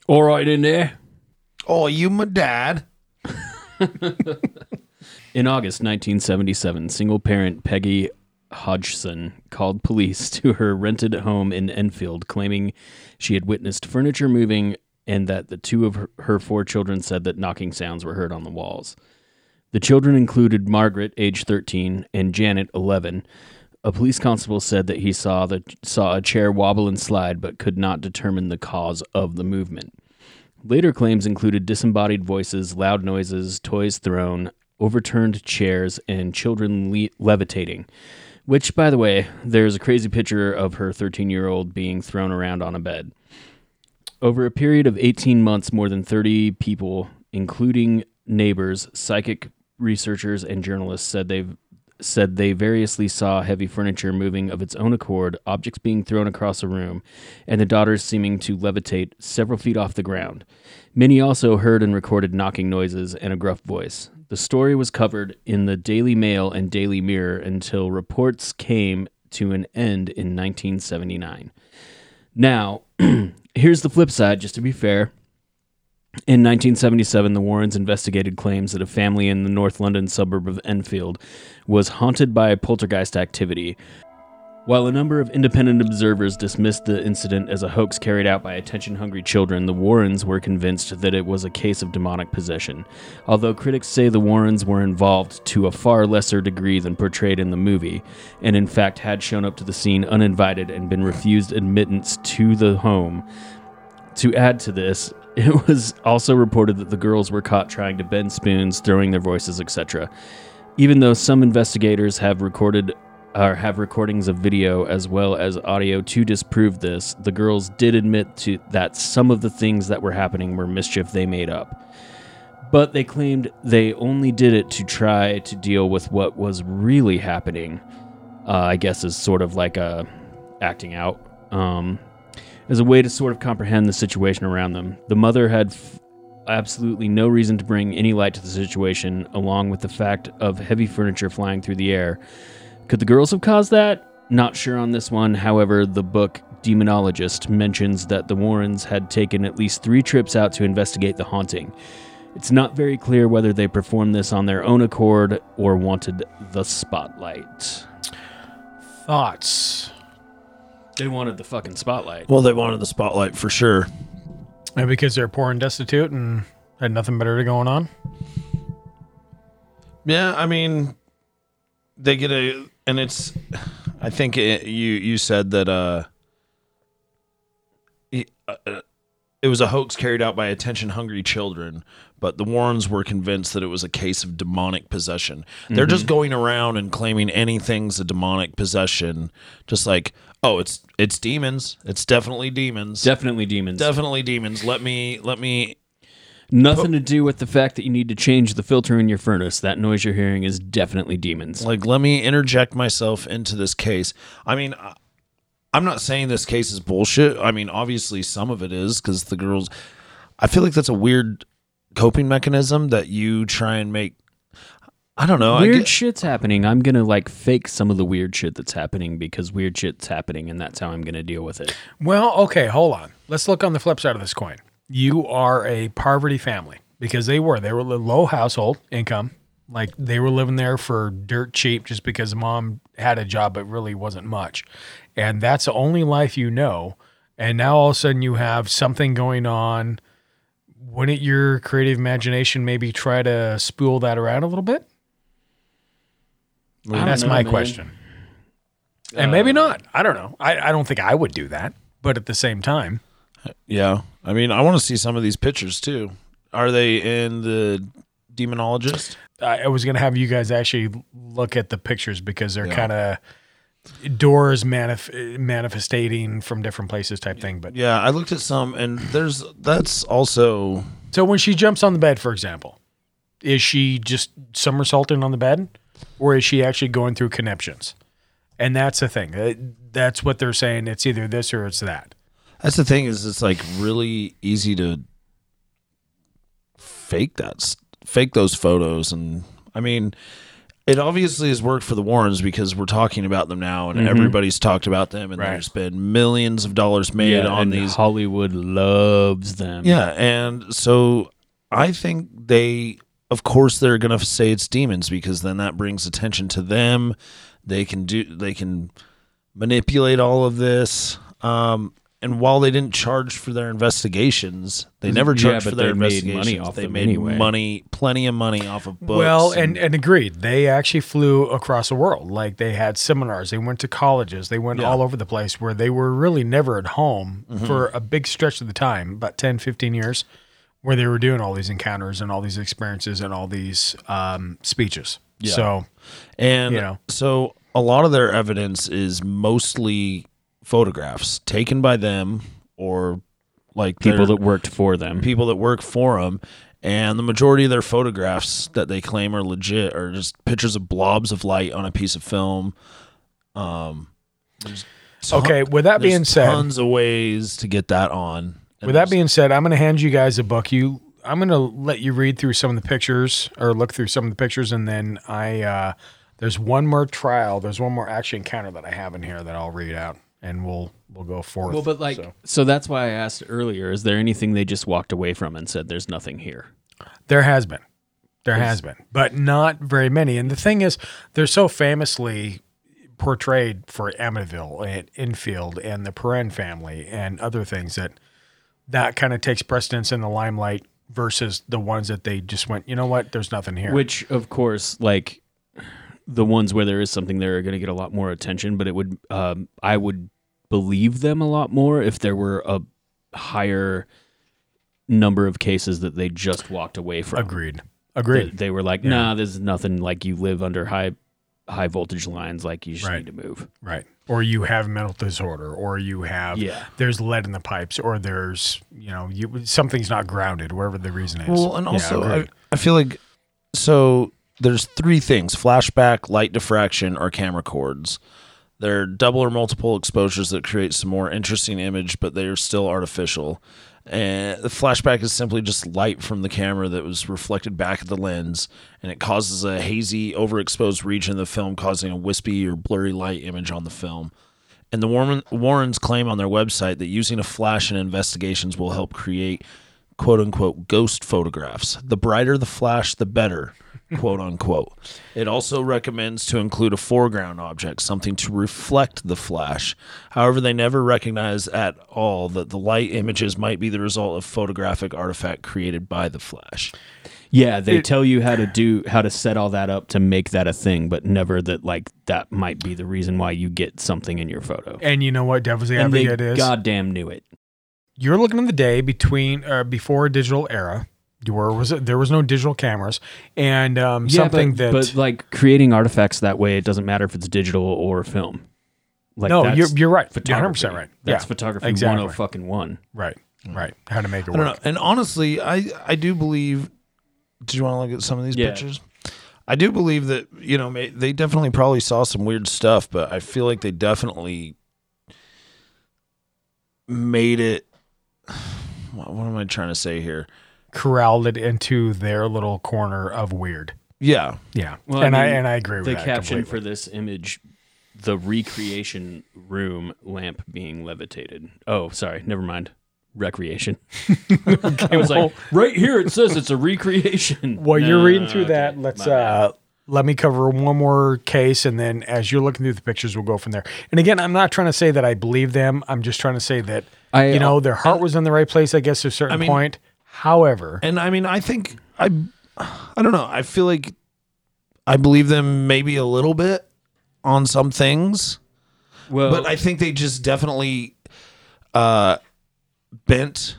all right in there. Oh, you my dad. In August 1977, single parent Peggy Hodgson called police to her rented home in Enfield, claiming she had witnessed furniture moving and that the two of her, her four children said that knocking sounds were heard on the walls. The children included Margaret, age 13, and Janet, 11. A police constable said that he saw the saw a chair wobble and slide, but could not determine the cause of the movement. Later claims included disembodied voices, loud noises, toys thrown, overturned chairs, and children le- levitating. Which, by the way, there's a crazy picture of her 13 year old being thrown around on a bed. Over a period of 18 months, more than 30 people, including neighbors, psychic researchers, and journalists, said they've said they variously saw heavy furniture moving of its own accord, objects being thrown across a room, and the daughters seeming to levitate several feet off the ground. Many also heard and recorded knocking noises and a gruff voice. The story was covered in the Daily Mail and Daily Mirror until reports came to an end in 1979. Now, here's the flip side, just to be fair. In 1977, the Warrens investigated claims that a family in the North London suburb of Enfield was haunted by poltergeist activity. While a number of independent observers dismissed the incident as a hoax carried out by attention hungry children, the Warrens were convinced that it was a case of demonic possession. Although critics say the Warrens were involved to a far lesser degree than portrayed in the movie, and in fact had shown up to the scene uninvited and been refused admittance to the home, to add to this, it was also reported that the girls were caught trying to bend spoons, throwing their voices, etc. Even though some investigators have recorded or have recordings of video as well as audio to disprove this, the girls did admit to that some of the things that were happening were mischief they made up. But they claimed they only did it to try to deal with what was really happening. Uh, I guess is sort of like a acting out. Um, as a way to sort of comprehend the situation around them. The mother had f- absolutely no reason to bring any light to the situation, along with the fact of heavy furniture flying through the air. Could the girls have caused that? Not sure on this one. However, the book Demonologist mentions that the Warrens had taken at least three trips out to investigate the haunting. It's not very clear whether they performed this on their own accord or wanted the spotlight. Thoughts? They wanted the fucking spotlight. Well, they wanted the spotlight for sure. And because they're poor and destitute and had nothing better to going on. Yeah, I mean, they get a, and it's, I think it, you you said that uh, it, uh, it was a hoax carried out by attention hungry children, but the Warrens were convinced that it was a case of demonic possession. They're just Mhm. going around and claiming anything's a demonic possession, just like, oh, it's it's demons. It's definitely demons. Definitely demons. Definitely demons. Let me let me Nothing to do with the fact that you need to change the filter in your furnace. That noise you're hearing is definitely demons. like let me interject myself into this case. I mean, I- I'm not saying this case is bullshit. I mean, obviously some of it is because the girls. I feel like that's a weird coping mechanism that you try and make. I don't know. I weird get- shit's happening. I'm gonna like fake some of the weird shit that's happening because weird shit's happening, and that's how I'm gonna deal with it. Well, okay, hold on. Let's look on the flip side of this coin. You are a poverty family because they were. They were a low household income. Like they were living there for dirt cheap just because mom had a job, but really wasn't much. And that's the only life you know. And now all of a sudden you have something going on. Wouldn't your creative imagination maybe try to spool that around a little bit? That's know, my man. question. And maybe uh, not. I don't know. I, I don't think I would do that. But at the same time, Yeah, I mean, I want to see some of these pictures too. Are they in the demonologist? I, was going to have you guys actually look at the pictures because they're Yeah. kind of doors manif- manifestating from different places type thing. But Yeah, I looked at some, and there's that's also so when she jumps on the bed, for example, is she just somersaulting on the bed, or is she actually going through conniptions? And that's the thing. That's what they're saying. It's either this or it's that. That's the thing is it's like really easy to fake that fake those photos and I mean it obviously has worked for the Warrens because we're talking about them now, and Mhm. everybody's talked about them, and Right. there's been millions of dollars made yeah, on and these. Hollywood loves them. Yeah, and so I think they, of course, they're gonna say it's demons because then that brings attention to them. They can do, they can manipulate all of this. Um, and while they didn't charge for their investigations, they never charged but for their they made investigations. money off they them made anyway. money, plenty of money off of books. Well, and, and agreed. They actually flew across the world. Like they had seminars, they went to colleges, they went Yeah. all over the place where they were really never at home Mhm. for a big stretch of the time, about 10, 15 years, where they were doing all these encounters and all these experiences and all these um, speeches. Yeah. So, And you know. so a lot of their evidence is mostly photographs taken by them or like People their- that worked for them. people that work for them. And the majority of their photographs that they claim are legit are just pictures of blobs of light on a piece of film. Um, ton- Okay, with that there's being said- tons of ways to get that on. With that being said, I'm going to hand you guys a book. You, I'm going to let you read through some of the pictures or look through some of the pictures, and then I, uh, there's one more trial. There's one more action encounter that I have in here that I'll read out, and we'll we'll go forth. Well, but like, So, so. that's why I asked earlier: Is there anything they just walked away from and said, "There's nothing here"? there has been, there has been, but not very many. And the thing is, they're so famously portrayed for Amityville and Enfield and the Perron family and other things that that kind of takes precedence in the limelight versus the ones that they just went, you know what, there's nothing here. Which, of course, like the ones where there is something there are going to get a lot more attention. But it would, um, I would believe them a lot more if there were a higher number of cases that they just walked away from. Agreed. Agreed. That They were like, Yeah. nah, there's nothing. Like you live under high high voltage lines. Like you just Right. need to move. Right. Or you have mental disorder, or you have Yeah. there's lead in the pipes, or there's you know you something's not grounded, wherever the reason is. Well, and Yeah, also I. I feel like so there's three things: flashback, light diffraction, or camera cords. They're double or multiple exposures that create some more interesting image, but they are still artificial. And the flashback is simply just light from the camera that was reflected back at the lens, and it causes a hazy, overexposed region of the film, causing a wispy or blurry light image on the film. And the Warren, Warrens claim on their website that using a flash in investigations will help create quote unquote ghost photographs. The brighter the flash, the better, quote unquote. It also recommends to include a foreground object, something to reflect the flash. However, they never recognize at all that the light images might be the result of photographic artifact created by the flash. Yeah, they It- tell you how to do how to set all that up to make that a thing, but never that like that might be the reason why you get something in your photo. and you know what Devil's and they Advocate is? goddamn knew it. You're looking at the day between uh, before digital era. Where was it? There was no digital cameras, and um, Yeah, something but, that but like creating artifacts that way, it doesn't matter if it's digital or film. Like no, that's you're you're right. You're 100 photography. percent right. That's yeah, photography exactly. one oh fucking one. Right, right. How to make it I don't work. know. And honestly, I I do believe. Do you want to look at some of these Yeah. pictures? I do believe that you know they definitely probably saw some weird stuff, but I feel like they definitely made it. What what am I trying to say here? Corralled it into their little corner of weird. Yeah, Yeah, Well, and I, mean, and I agree with the that. caption completely. for this image the recreation room lamp being levitated. Oh, sorry, never mind. Recreation. it was like right here it says it's a recreation. While you're reading through okay, that, let's uh let me cover one more case and then as you're looking through the pictures we'll go from there. And again, I'm not trying to say that I believe them. I'm just trying to say that I- you know, their heart was in the right place, I guess, to a certain I mean- point. However, and I mean, I think I, I don't know. I feel like I believe them maybe a little bit on some things. well, but I think they just definitely uh, bent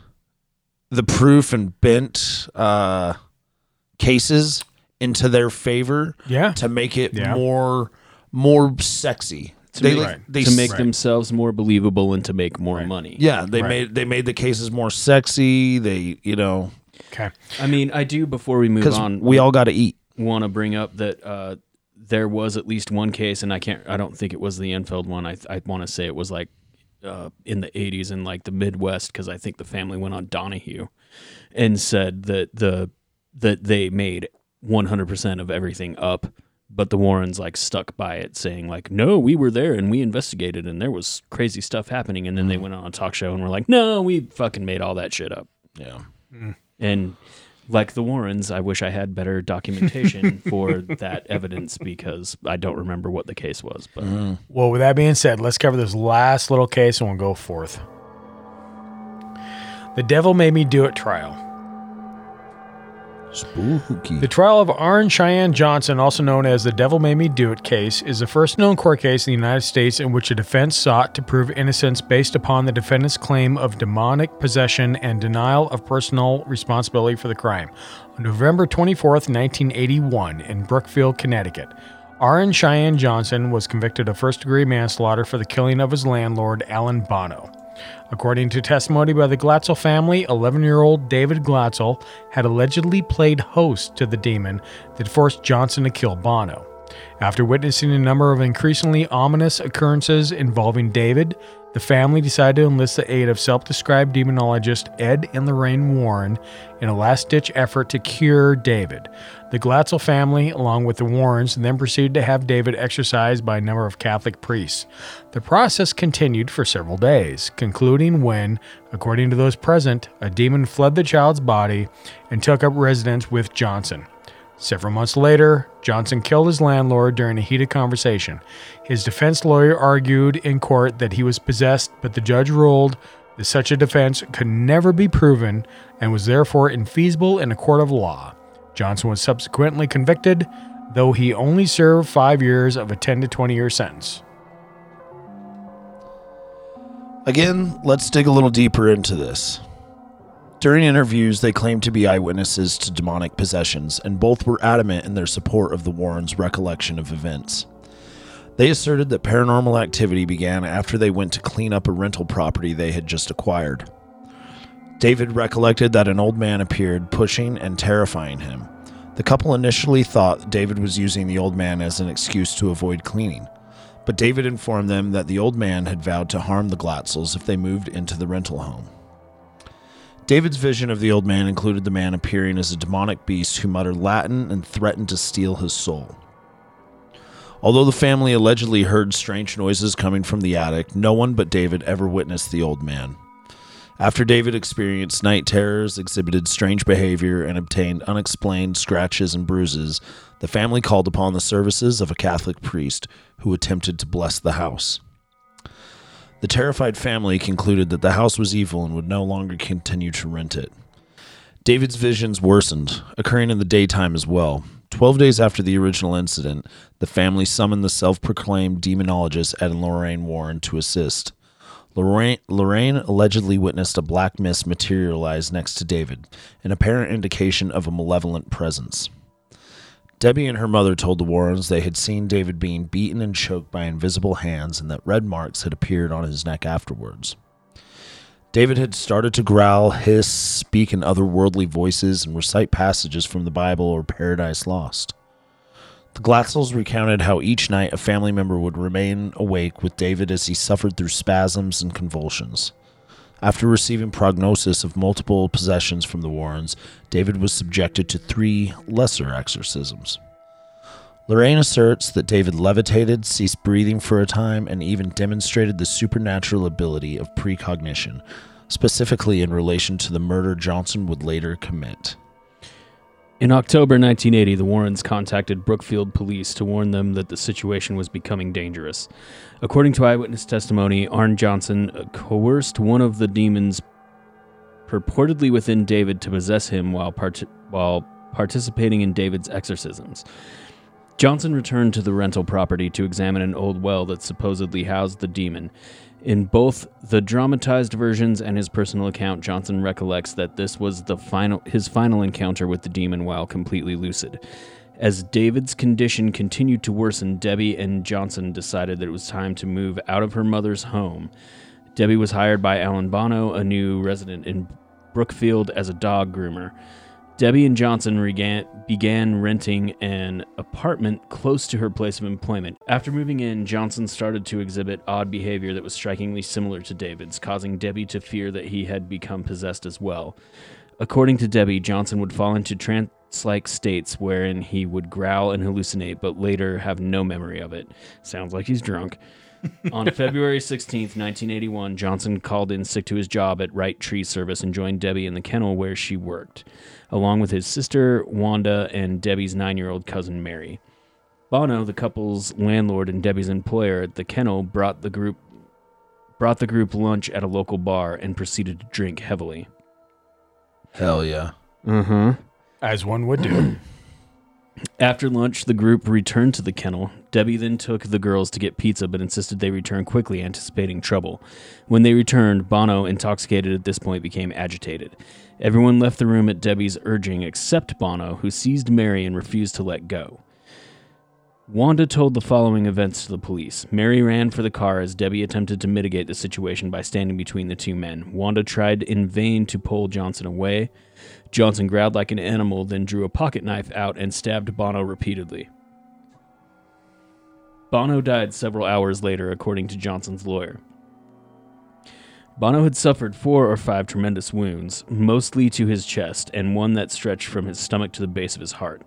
the proof and bent uh, cases into their favor yeah. to make it Yeah. more more sexy. To they make, like- they to make s- themselves more believable and to make more money. yeah they Right. made they made the cases more sexy. They you know Okay. I mean, I do before we move on. we all got to eat. want to bring up that uh, there was at least one case, and I can't. I don't think it was the Enfield one. I I want to say it was like uh, in the '80s in like the Midwest because I think the family went on Donahue and said that the that they made 100% of everything up but the Warrens like stuck by it, saying like, "No, we were there and we investigated, and there was crazy stuff happening." And then they mm. went on a talk show and were like, "No, we fucking made all that shit up." Yeah. Mm. And like the Warrens, I wish I had better documentation for that evidence because I don't remember what the case was. But mm. Well, with that being said, let's cover this last little case and we'll go forth. The Devil Made Me Do It trial. Spooky. The trial of Arn Cheyenne Johnson, also known as the Devil Made Me Do It case, is the first known court case in the United States in which a defense sought to prove innocence based upon the defendant's claim of demonic possession and denial of personal responsibility for the crime. On November 24th, 1981, in Brookfield, Connecticut, Arn Cheyenne Johnson was convicted of first degree manslaughter for the killing of his landlord, Alan Bono. According to testimony by the Glatzel family, 11 year old David Glatzel had allegedly played host to the demon that forced Johnson to kill Bono. After witnessing a number of increasingly ominous occurrences involving David, the family decided to enlist the aid of self described demonologist Ed and Lorraine Warren in a last ditch effort to cure David. The Glatzel family, along with the Warrens, then proceeded to have David exorcised by a number of Catholic priests. The process continued for several days, concluding when, according to those present, a demon fled the child's body and took up residence with Johnson. Several months later, Johnson killed his landlord during a heated conversation. His defense lawyer argued in court that he was possessed, but the judge ruled that such a defense could never be proven and was therefore infeasible in a court of law. Johnson was subsequently convicted, though he only served five years of a 10 to 20 year sentence. Again, let's dig a little deeper into this. During interviews, they claimed to be eyewitnesses to demonic possessions, and both were adamant in their support of the Warrens' recollection of events. They asserted that paranormal activity began after they went to clean up a rental property they had just acquired. David recollected that an old man appeared, pushing and terrifying him. The couple initially thought David was using the old man as an excuse to avoid cleaning, but David informed them that the old man had vowed to harm the Glatzels if they moved into the rental home. David's vision of the old man included the man appearing as a demonic beast who muttered Latin and threatened to steal his soul. Although the family allegedly heard strange noises coming from the attic, no one but David ever witnessed the old man. After David experienced night terrors, exhibited strange behavior, and obtained unexplained scratches and bruises, the family called upon the services of a Catholic priest who attempted to bless the house. The terrified family concluded that the house was evil and would no longer continue to rent it. David's visions worsened, occurring in the daytime as well. Twelve days after the original incident, the family summoned the self proclaimed demonologist Ed and Lorraine Warren to assist. Lorraine, Lorraine allegedly witnessed a black mist materialize next to David, an apparent indication of a malevolent presence. Debbie and her mother told the Warrens they had seen David being beaten and choked by invisible hands and that red marks had appeared on his neck afterwards. David had started to growl, hiss, speak in otherworldly voices, and recite passages from the Bible or Paradise Lost. The Glatzels recounted how each night a family member would remain awake with David as he suffered through spasms and convulsions. After receiving prognosis of multiple possessions from the Warrens, David was subjected to three lesser exorcisms. Lorraine asserts that David levitated, ceased breathing for a time, and even demonstrated the supernatural ability of precognition, specifically in relation to the murder Johnson would later commit. In October 1980, the Warrens contacted Brookfield police to warn them that the situation was becoming dangerous. According to eyewitness testimony, Arn Johnson coerced one of the demons purportedly within David to possess him while, part- while participating in David's exorcisms. Johnson returned to the rental property to examine an old well that supposedly housed the demon. In both the dramatized versions and his personal account, Johnson recollects that this was the final his final encounter with the demon while completely lucid. As David's condition continued to worsen, Debbie and Johnson decided that it was time to move out of her mother's home. Debbie was hired by Alan Bono, a new resident in Brookfield, as a dog groomer. Debbie and Johnson regan- began renting an apartment close to her place of employment. After moving in, Johnson started to exhibit odd behavior that was strikingly similar to David's, causing Debbie to fear that he had become possessed as well. According to Debbie, Johnson would fall into trance like states wherein he would growl and hallucinate, but later have no memory of it. Sounds like he's drunk. On February 16th, 1981, Johnson called in sick to his job at Wright Tree Service and joined Debbie in the kennel where she worked, along with his sister Wanda and Debbie's nine year old cousin Mary. Bono, the couple's landlord and Debbie's employer at the kennel, brought the group brought the group lunch at a local bar and proceeded to drink heavily. Hell yeah. Mm-hmm. As one would do. After lunch, the group returned to the kennel. Debbie then took the girls to get pizza, but insisted they return quickly, anticipating trouble. When they returned, Bono, intoxicated at this point, became agitated. Everyone left the room at Debbie's urging except Bono, who seized Mary and refused to let go. Wanda told the following events to the police. Mary ran for the car as Debbie attempted to mitigate the situation by standing between the two men. Wanda tried in vain to pull Johnson away. Johnson growled like an animal, then drew a pocket knife out and stabbed Bono repeatedly. Bono died several hours later, according to Johnson's lawyer. Bono had suffered four or five tremendous wounds, mostly to his chest, and one that stretched from his stomach to the base of his heart.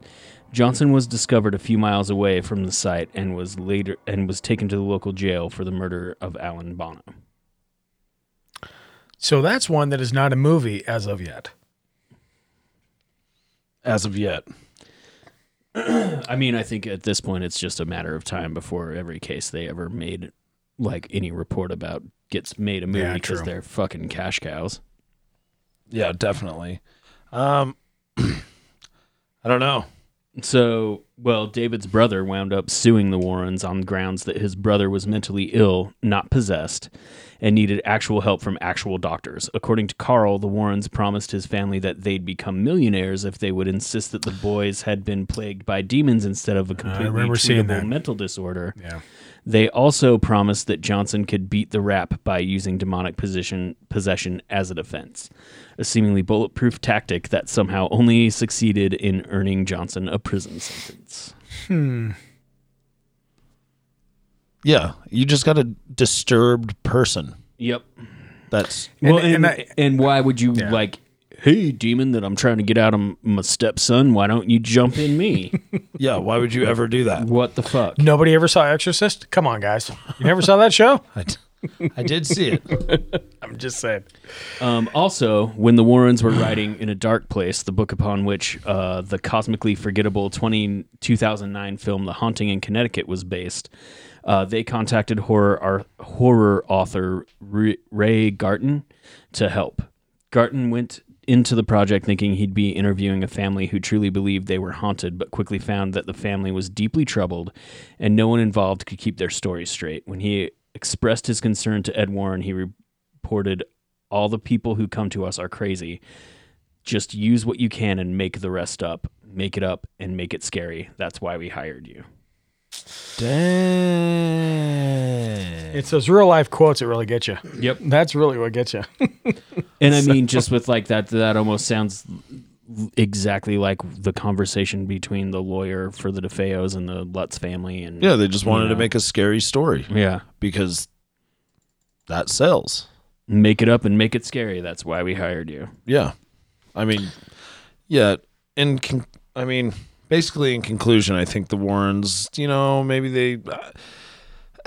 Johnson was discovered a few miles away from the site and was later and was taken to the local jail for the murder of Alan Bono. So that's one that is not a movie as of yet. As of yet. I mean, I think at this point it's just a matter of time before every case they ever made, like any report about, gets made a movie because true. they're fucking cash cows. Yeah, definitely. Um, I don't know. So, well, David's brother wound up suing the Warrens on grounds that his brother was mentally ill, not possessed, and needed actual help from actual doctors. According to Carl, the Warrens promised his family that they'd become millionaires if they would insist that the boys had been plagued by demons instead of a completely treatable mental disorder. Yeah. They also promised that Johnson could beat the rap by using demonic possession, possession as a defense, a seemingly bulletproof tactic that somehow only succeeded in earning Johnson a prison sentence. Hmm. Yeah, you just got a disturbed person. Yep. That's Well, and, and, why would you like, hey, demon, that I'm trying to get out of my stepson? Why don't you jump in me? yeah. Why would you ever do that? What the fuck? Nobody ever saw Exorcist? Come on, guys. You never saw that show? I, I did see it. I'm just saying. Um, also, when the Warrens were writing In a Dark Place, the book upon which uh, the cosmically forgettable 20, 2009 film The Haunting in Connecticut was based, uh, they contacted horror ar- horror author R- Ray Garton to help. Garton went into the project thinking he'd be interviewing a family who truly believed they were haunted, but quickly found that the family was deeply troubled and no one involved could keep their story straight. When he expressed his concern to Ed Warren, he reported all the people who come to us are crazy. Just use what you can and make the rest up. Make it up and make it scary. That's why we hired you. Damn. It's those real life quotes that really get you. Yep. That's really what gets you. And I mean, just with like that, that almost sounds exactly like the conversation between the lawyer for the DeFeos and the Lutz family. And Yeah, they just wanted you to make a scary story. Yeah. Because that sells. make it up and make it scary. That's why we hired you. Yeah. I mean, yeah. In con- I mean, basically, in conclusion, I think the Warrens, you know, maybe they.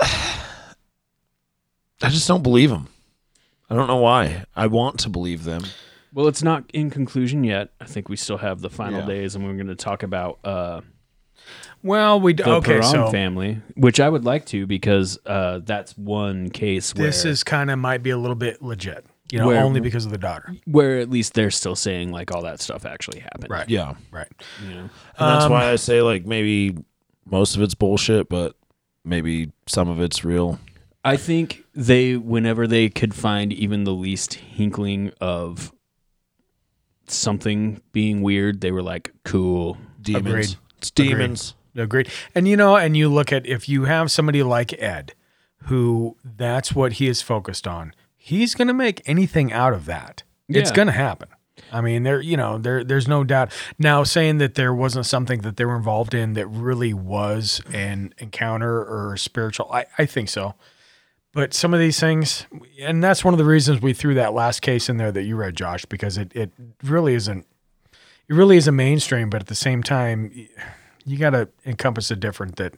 I just don't believe them. I don't know why. I want to believe them. Well, it's not in conclusion yet. I think we still have the final Yeah. days, and we're going to talk about uh, Well, we d- the okay. Perron So family, which I would like to because uh, that's one case where this is kind of might be a little bit legit, you know, Where- only because of the daughter. where at least they're still saying like all that stuff actually happened. Right. Yeah. Right. You know? And that's Um, why I say, like, maybe most of it's bullshit, but maybe some of it's real. I think they, whenever they could find even the least hinkling of something being weird, they were like, "Cool, Demons. Agreed. It's demons. Agreed. And you know, and you look at if you have somebody like Ed, who that's what he is focused on, he's going to make anything out of that. It's going to happen. I mean, there, you know, there, there's no doubt. Now, saying that there wasn't something that they were involved in that really was an encounter or spiritual, I, I think so. But some of these things, and that's one of the reasons we threw that last case in there that you read, Josh, because it, it really isn't. it really is a mainstream, but at the same time, you got to encompass a different that.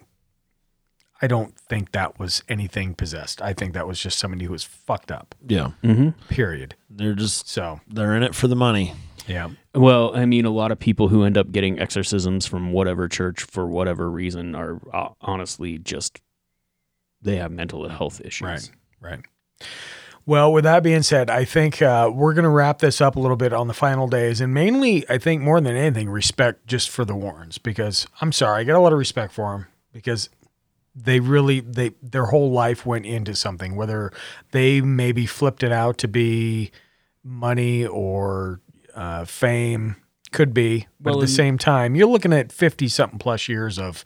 I don't think that was anything possessed. I think that was just somebody who was fucked up. Yeah. Mhm. Period. They're just so they're in it for the money. Yeah. Well, I mean, a lot of people who end up getting exorcisms from whatever church for whatever reason are uh, honestly just they have mental health issues. Right. Right. Well, with that being said, I think uh, we're going to wrap this up a little bit on the final days, and mainly, I think more than anything, respect just for the Warrens because I'm sorry, I got a lot of respect for them because they really they their whole life went into something, whether they maybe flipped it out to be money or uh, fame, could be, but Well, at the same time, you're looking at fifty something plus years of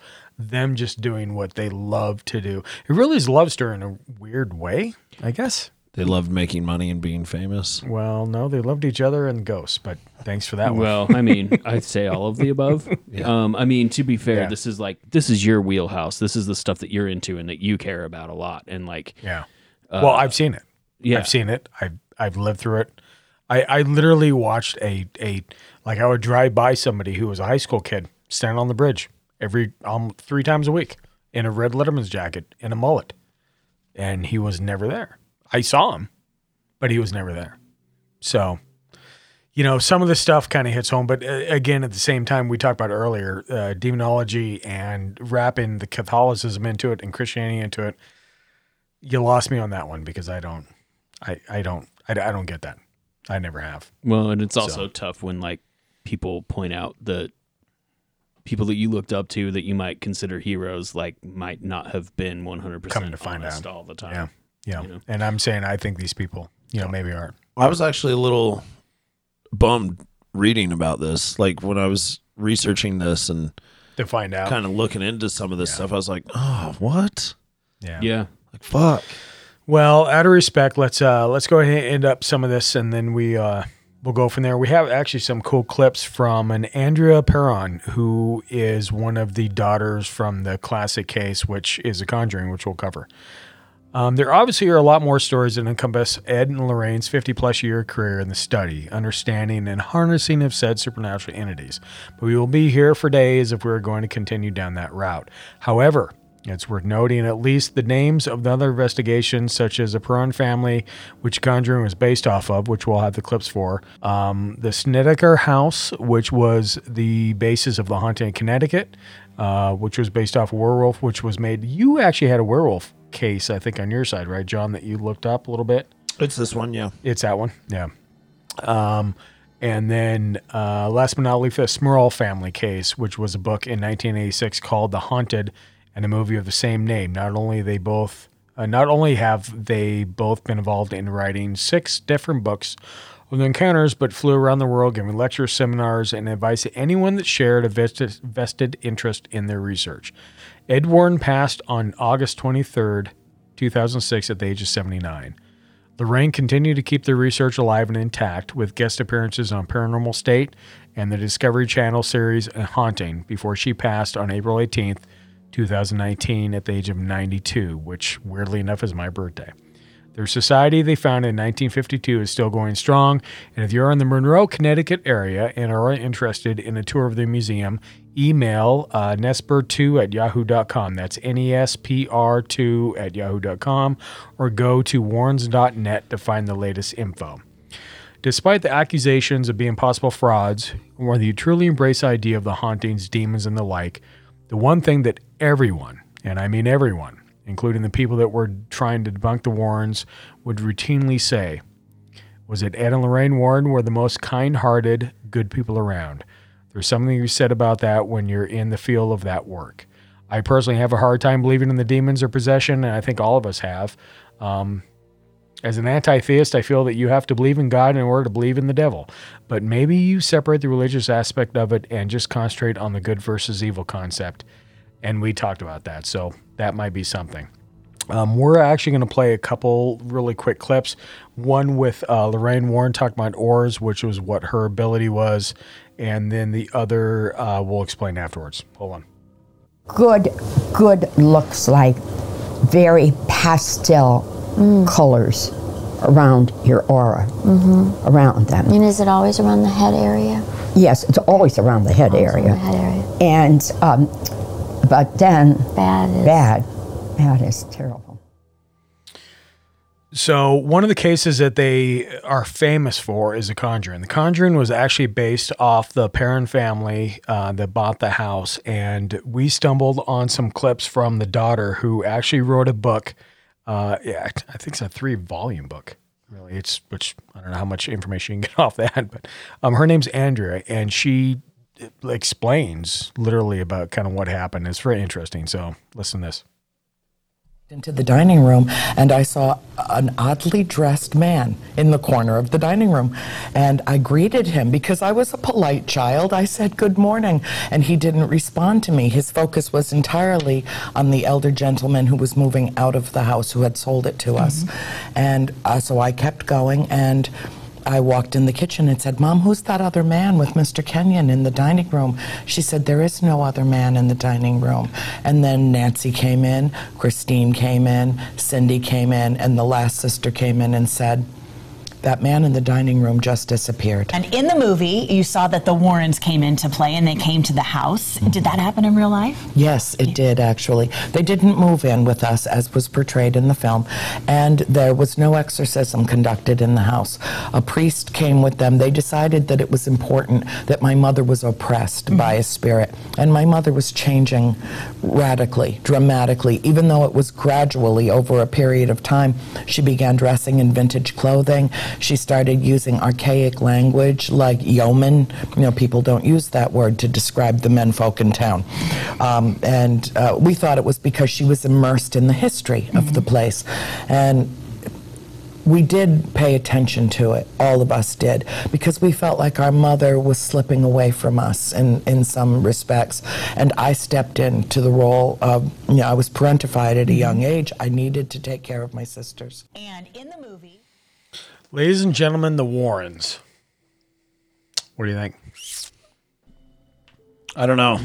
them just doing what they love to do. It really is love story in a weird way, I guess. They loved making money and being famous. Well, no, they loved each other and ghosts, but thanks for that one. Well, I mean, I'd say all of the above. Um, I mean, to be fair, Yeah. this is like this is your wheelhouse. This is the stuff that you're into and that you care about a lot. And like, Yeah. uh, well, I've seen it. yeah. I've seen it. I've I've lived through it. I, I literally watched a a like I would drive by somebody who was a high school kid standing on the bridge every um three times a week in a red Letterman's jacket and a mullet, and he was never there. I saw him, but he was never there. So, you know, some of the stuff kind of hits home, but uh, again, at the same time, we talked about earlier, uh, demonology and wrapping the Catholicism into it and Christianity into it. You lost me on that one because I don't, I, I don't, I, I don't get that. I never have. Well, and it's So- also tough when like people point out that people that you looked up to that you might consider heroes like might not have been 100% Coming to find honest out. all the time. Yeah. Yeah. You know? And I'm saying I think these people, you know, maybe aren't. I was actually a little bummed reading about this. Like when I was researching this and To find out. kind of looking into some of this stuff, I was like, oh, what? Yeah. Yeah. Like, fuck. Well, out of respect, let's uh let's go ahead and end up some of this and then we uh we'll go from there. We have actually some cool clips from an Andrea Perron, who is one of the daughters from the classic case, which is a conjuring, which we'll cover. Um, there obviously are a lot more stories that encompass Ed and Lorraine's 50 plus year career in the study, understanding, and harnessing of said supernatural entities. But we will be here for days if we're going to continue down that route. However, it's worth noting at least the names of the other investigations, such as the Perron family, which Conjuring was based off of, which we'll have the clips for. Um, the Snedeker House, which was the basis of the haunting in Connecticut, uh, which was based off werewolf, which was made. You actually had a werewolf case, I think, on your side, right, John, that you looked up a little bit. It's this one, yeah. It's that one, yeah. Um, and then uh, last but not least, the Smurl family case, which was a book in 1986 called The Haunted, and a movie of the same name. Not only they both, uh, not only have they both been involved in writing six different books the encounters, but flew around the world giving lectures, seminars, and advice to anyone that shared a vested, vested interest in their research. Ed Warren passed on August 23rd, 2006, at the age of 79. Lorraine continued to keep their research alive and intact with guest appearances on Paranormal State and the Discovery Channel series Haunting before she passed on April 18th, 2019, at the age of 92, which weirdly enough is my birthday. Their society they founded in 1952 is still going strong, and if you're in the Monroe, Connecticut area and are interested in a tour of the museum, email uh, nesper2 at yahoo.com. That's N E S P R 2 at yahoo.com, or go to warrens.net to find the latest info. Despite the accusations of being possible frauds, whether you truly embrace the idea of the hauntings, demons, and the like, the one thing that everyone, and I mean everyone, including the people that were trying to debunk the Warrens, would routinely say was it Ed and Lorraine Warren were the most kind hearted, good people around. There's something you said about that when you're in the field of that work. I personally have a hard time believing in the demons or possession, and I think all of us have. Um, as an anti theist, I feel that you have to believe in God in order to believe in the devil. But maybe you separate the religious aspect of it and just concentrate on the good versus evil concept. And we talked about that. So that might be something. Um, we're actually going to play a couple really quick clips. One with uh, Lorraine Warren talking about auras, which was what her ability was. And then the other uh, we'll explain afterwards. Hold on. good good looks like very pastel colors around your aura around them And is it always around the head area? Yes, it's always around the head area. And um, but then bad, is, bad, bad is terrible. So one of the cases that they are famous for is The Conjuring. The Conjuring was actually based off the Perron family uh, that bought the house, and we stumbled on some clips from the daughter who actually wrote a book. Uh, yeah, I think it's a three-volume book. Really, it's which I don't know how much information you can get off that, but um, her name's Andrea, and she uh, explains literally about kind of what happened. It's very interesting. So listen to this into the dining room and I saw an oddly dressed man in the corner of the dining room and I greeted him because I was a polite child. I said good morning and he didn't respond to me. His focus was entirely on the elder gentleman who was moving out of the house who had sold it to us. And uh, so I kept going and I walked in the kitchen and said, Mom, who's that other man with Mr. Kenyon in the dining room? She said, There is no other man in the dining room. And then Nancy came in, Christine came in, Cindy came in, and the last sister came in and said, That man in the dining room just disappeared. And in the movie, you saw that the Warrens came into play and they came to the house. Did that happen in real life? Yes, it did actually. They didn't move in with us as was portrayed in the film, and there was no exorcism conducted in the house. A priest came with them. They decided that it was important that my mother was oppressed mm-hmm. by a spirit, and my mother was changing radically, dramatically, even though it was gradually over a period of time. She began dressing in vintage clothing. She started using archaic language like yeoman. You know, people don't use that word to describe the menfolk in town. Um, and uh, we thought it was because she was immersed in the history of the place. And we did pay attention to it, all of us did, because we felt like our mother was slipping away from us in, in some respects. And I stepped into the role of, you know, I was parentified at a young age. I needed to take care of my sisters. And in the movie, Ladies and gentlemen, the Warrens. What do you think? I don't know.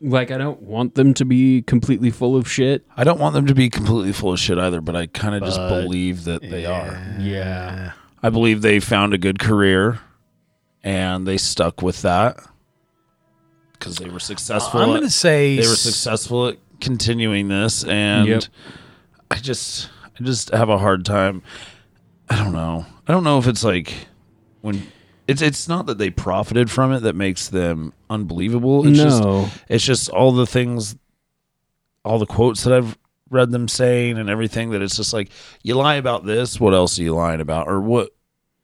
Like I don't want them to be completely full of shit. I don't want them to be completely full of shit either, but I kind of just But- believe that they are. Yeah. I believe they found a good career and they stuck with that because they were successful. I'm at- gonna say they were successful at continuing this, and Yep. I just, I just have a hard time. I don't know. I don't know if it's like when it's it's not that they profited from it that makes them unbelievable. It's No. just it's just all the things, all the quotes that I've read them saying and everything that it's just like you lie about this. What else are you lying about, or what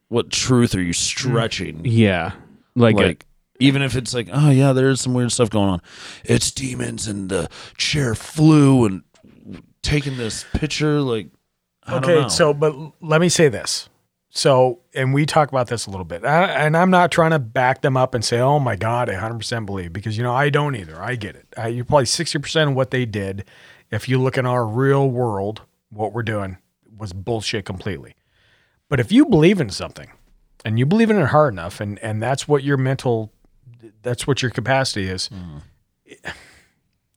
what truth are you stretching? Mm, yeah. Like, like even if it's like, oh yeah, there's some weird stuff going on. It's demons and the chair flew and taking this picture. Like, okay, so but let me say this. So, and we talk about this a little bit, I, and I'm not trying to back them up and say, "Oh my God, I 100% believe," because you know I don't either. I get it. Uh, you're probably 60% of what they did. If you look in our real world, what we're doing was bullshit completely. But if you believe in something, and you believe in it hard enough, and and that's what your mental, that's what your capacity is.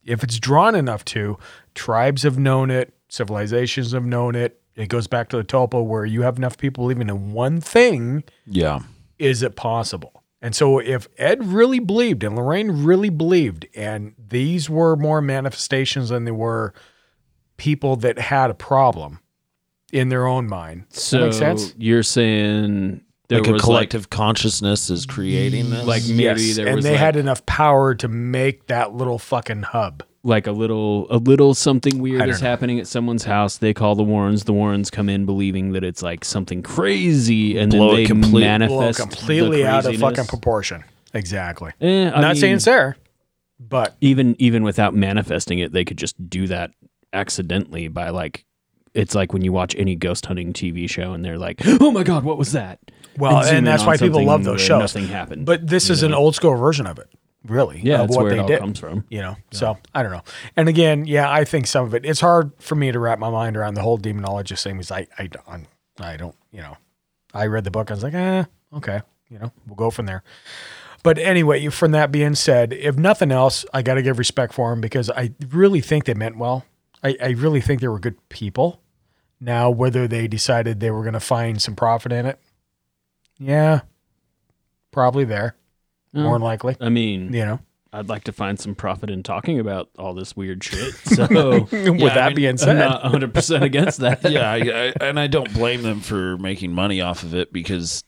If it's drawn enough to, tribes have known it, civilizations have known it. It goes back to the tulpa where you have enough people believing in one thing. Yeah. Is it possible? And so if Ed really believed and Lorraine really believed, and these were more manifestations than they were people that had a problem in their own mind. So that make sense? you're saying there like a was collective consciousness is creating this. like maybe Yes, there and was they like, had enough power to make that little fucking hub. Like a little a little something weird is know. happening at someone's house. They call the Warrens. The Warrens come in believing that it's like something crazy, and Blow then they complete- Blow manifest completely out of fucking proportion. Exactly. Eh, Not mean, saying it's there, but even even without manifesting it, they could just do that accidentally by like. It's like when you watch any ghost hunting TV show and they're like, "Oh my god, what was that?" Well, zoom and that's why people love those shows. Nothing happened. But this is an old school version of it, really. Yeah, of that's what where they it all did, comes from. You know, so I don't know. And again, yeah, I think some of it. It's hard for me to wrap my mind around the whole demonologist thing. Because I, I, don't- I don't, you know, I read the book. I was like, eh, okay, you know, we'll go from there. But anyway, from that being said, if nothing else, I got to give respect for them because I really think they meant well. I, I really think they were good people. Now, whether they decided they were going to find some profit in it, yeah, probably there, More than likely. I mean, you know, I'd like to find some profit in talking about all this weird shit. So, With yeah, that I mean, being I'm said. not 100 percent against that. yeah, I, I, and I don't blame them for making money off of it because,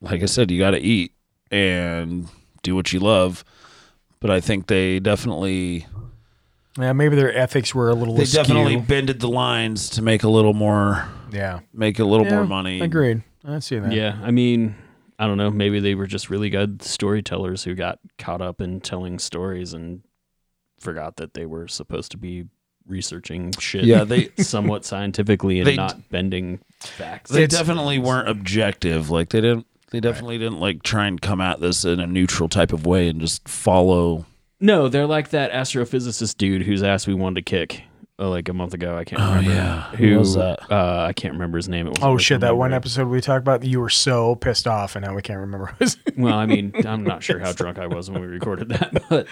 like I said, you got to eat and do what you love. But I think they definitely yeah, maybe their ethics were a little they askew. definitely bended the lines to make a little more Yeah. make a little Yeah, more money. Agreed. I see that. Yeah, I mean, I don't know. Maybe they were just really good storytellers who got caught up in telling stories and forgot that they were supposed to be researching shit. Yeah, they- somewhat scientifically and they- not bending facts. They definitely weren't objective. Like they didn't. They definitely didn't like try and come at this in a neutral type of way and just follow. No, they're like that astrophysicist dude whose ass we wanted to kick like a month ago. I can't Oh, remember. yeah. Who Who was that? Uh, I can't remember his name. It wasn't Oh shit! That one episode we talked about, you were so pissed off, and now we can't remember. his- Well, I mean, I'm not sure how drunk I was when we recorded that, but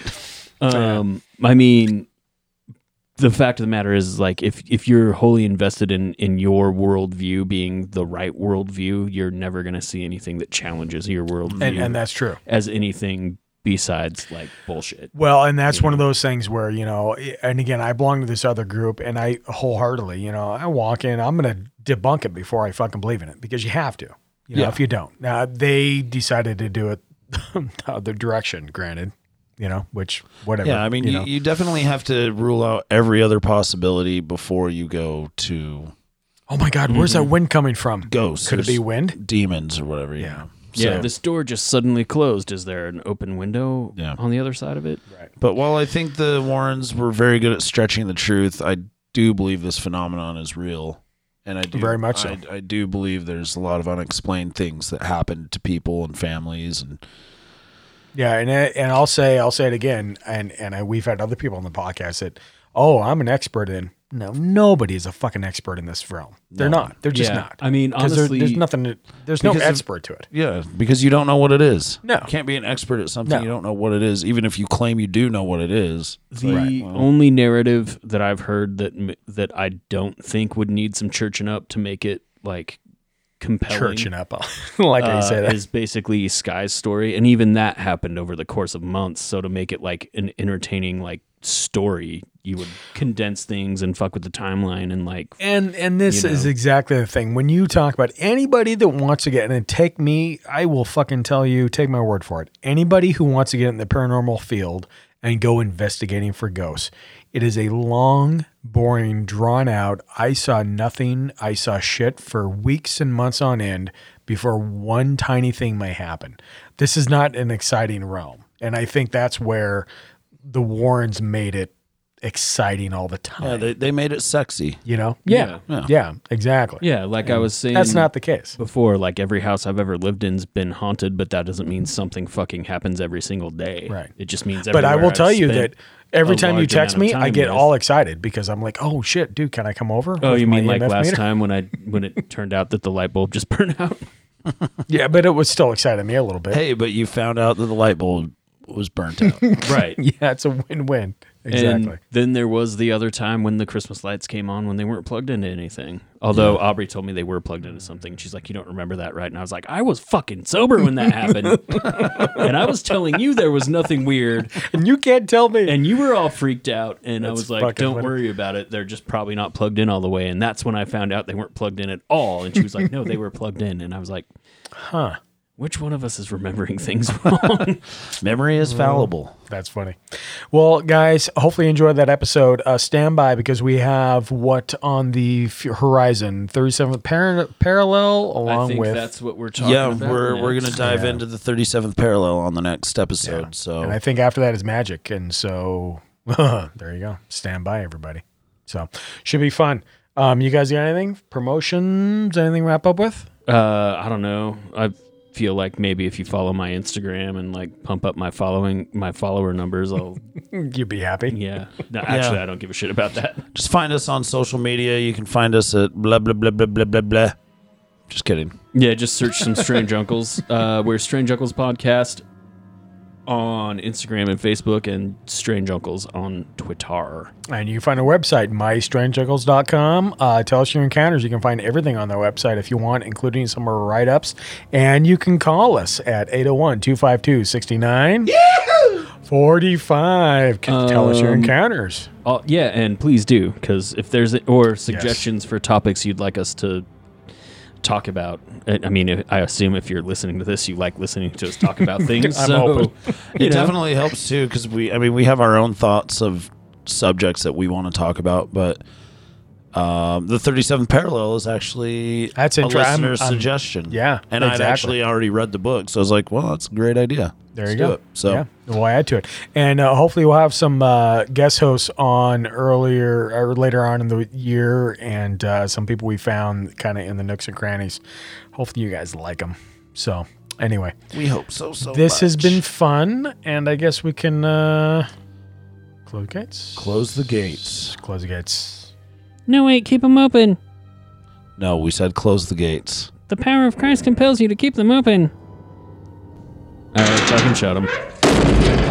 um, I mean, the fact of the matter is, like, if if you're wholly invested in in your worldview being the right worldview, you're never going to see anything that challenges your worldview, And- and that's true. as anything besides like bullshit. Well, and that's one of those things where, you know, eh, and again, I belong to this other group and I wholeheartedly, you know, I walk in, I'm going to debunk it before I fucking believe in it because you have to, you know, Yeah. if you don't. Now, they decided to do it the other direction, granted, you know, which, whatever. Yeah, I mean, you, know. you definitely have to rule out every other possibility before you go to oh my God, where's that mm-hmm. wind coming from? ghosts. Could it be wind? demons, or whatever? Yeah. Yeah, So- this door just suddenly closed. Is there an open window Yeah. on the other side of it? Right. But while I think the Warrens were very good at stretching the truth, I do believe this phenomenon is real. And I do Very much so. I, I do believe there's a lot of unexplained things that happen to people and families and Yeah, and I- and I'll say I'll say it again, and and I, we've had other people on the podcast that, oh, I'm an expert in. No, nobody is a fucking expert in this realm. They're No. not. They're just Yeah. not. I mean, 'Cause there- honestly- there's nothing. To, there's no Because of- expert to it. yeah, because you don't know what it is. No. You can't be an expert at something No. you don't know what it is, even if you claim you do know what it is. The only narrative that I've heard that m- that I don't think would need some churching up to make it like compelling. Churching up, like you uh, say that. is basically Sky's story, and even that happened over the course of months. So to make it like an entertaining like story, you would condense things and fuck with the timeline and like And and this you is exactly the thing. When you talk about anybody that wants to get and take me, I will fucking tell you, take my word for it. Anybody who wants to get in the paranormal field and go investigating for ghosts, it is a long, boring, drawn out. I saw nothing. I saw shit for weeks and months on end before one tiny thing may happen. This is not an exciting realm, and I think that's where the Warrens made it exciting all the time. yeah, they, they made it sexy. You know? Yeah. Yeah. Yeah, exactly. Yeah, like I was saying, That's not the case. before. Like every house I've ever lived in's been haunted, but that doesn't mean something fucking happens every single day. Right. It just means. But I everywhere will I've tell you spent that every a time you large text amount me, of I time get with- all excited because I'm like, "Oh shit, dude, can I come over?" Oh, with you my mean like EMF last meter?" time when I when it turned out that the light bulb just burned out? Yeah, but it was still exciting me a little bit. Hey, but you found out that the light bulb was burnt out. right. yeah, it's a win-win. Exactly. And then there was the other time when the Christmas lights came on when they weren't plugged into anything. Although Aubrey told me they were plugged into something. She's like, "You don't remember that, right?" And I was like, "I was fucking sober when that happened, and I was telling you there was nothing weird, and you can't tell me." And you were all freaked out, and I was like, Don't funny. worry about it. They're just probably not plugged in all the way." And that's when I found out they weren't plugged in at all. And she was like, "No, they were plugged in." And I was like, Huh. Which one of us is remembering things wrong? Memory is fallible. That's funny. Well, guys, hopefully you enjoyed that episode. Uh, stand by because we have what on the f- horizon 37th par- parallel along think with. that's what we're talking Yeah, about we're we're next. gonna dive Yeah. into the 37th parallel on the next episode. So And I think after that is magic. And so there you go. Stand by, everybody. So should be fun. Um, you guys got anything? Promotions? Anything to wrap up with? Uh, I don't know. I feel like maybe if you follow my Instagram and like pump up my following, my follower numbers, I'll. You'd be happy. Yeah. No, actually, Yeah. I don't give a shit about that. just find us on social media. You can find us at blah blah blah blah blah blah blah. Just kidding. Yeah, just search some Strange Uncles. Uh, we're Strange Uncles Podcast on Instagram and Facebook, and Strange Uncles on Twitter. And you can find our website, mystrangeuncles.com. Uh, tell us your encounters. You can find everything on their website if you want, including some of our write ups. And you can call us at 801 252 69 45. Tell us your Um, encounters. Oh yeah, and please do because if there's or suggestions for topics you'd like us to talk about. I I mean, I assume if you're listening to this, you like listening to us talk about things. I'm so open. It know. definitely helps too because we, I mean, we have our own thoughts of subjects that we want to talk about, but um, the 37th parallel is actually That's a inter- I'm- listener's I'm- suggestion. yeah, and I'd exactly. actually already read the book, so I was like, well, that's a great idea. There Let's you do go. it. So yeah, we'll add to it, and uh, hopefully we'll have some uh, guest hosts on earlier or later on in the year, and uh, some people we found kind of in the nooks and crannies. Hopefully you guys like them. So anyway, we hope so. So this has much. been fun, and I guess we can uh, close the gates. Close the gates. Close the gates. No, wait, keep them open. No, we said close the gates. The power of Christ compels you to keep them open. All right, fucking shut them.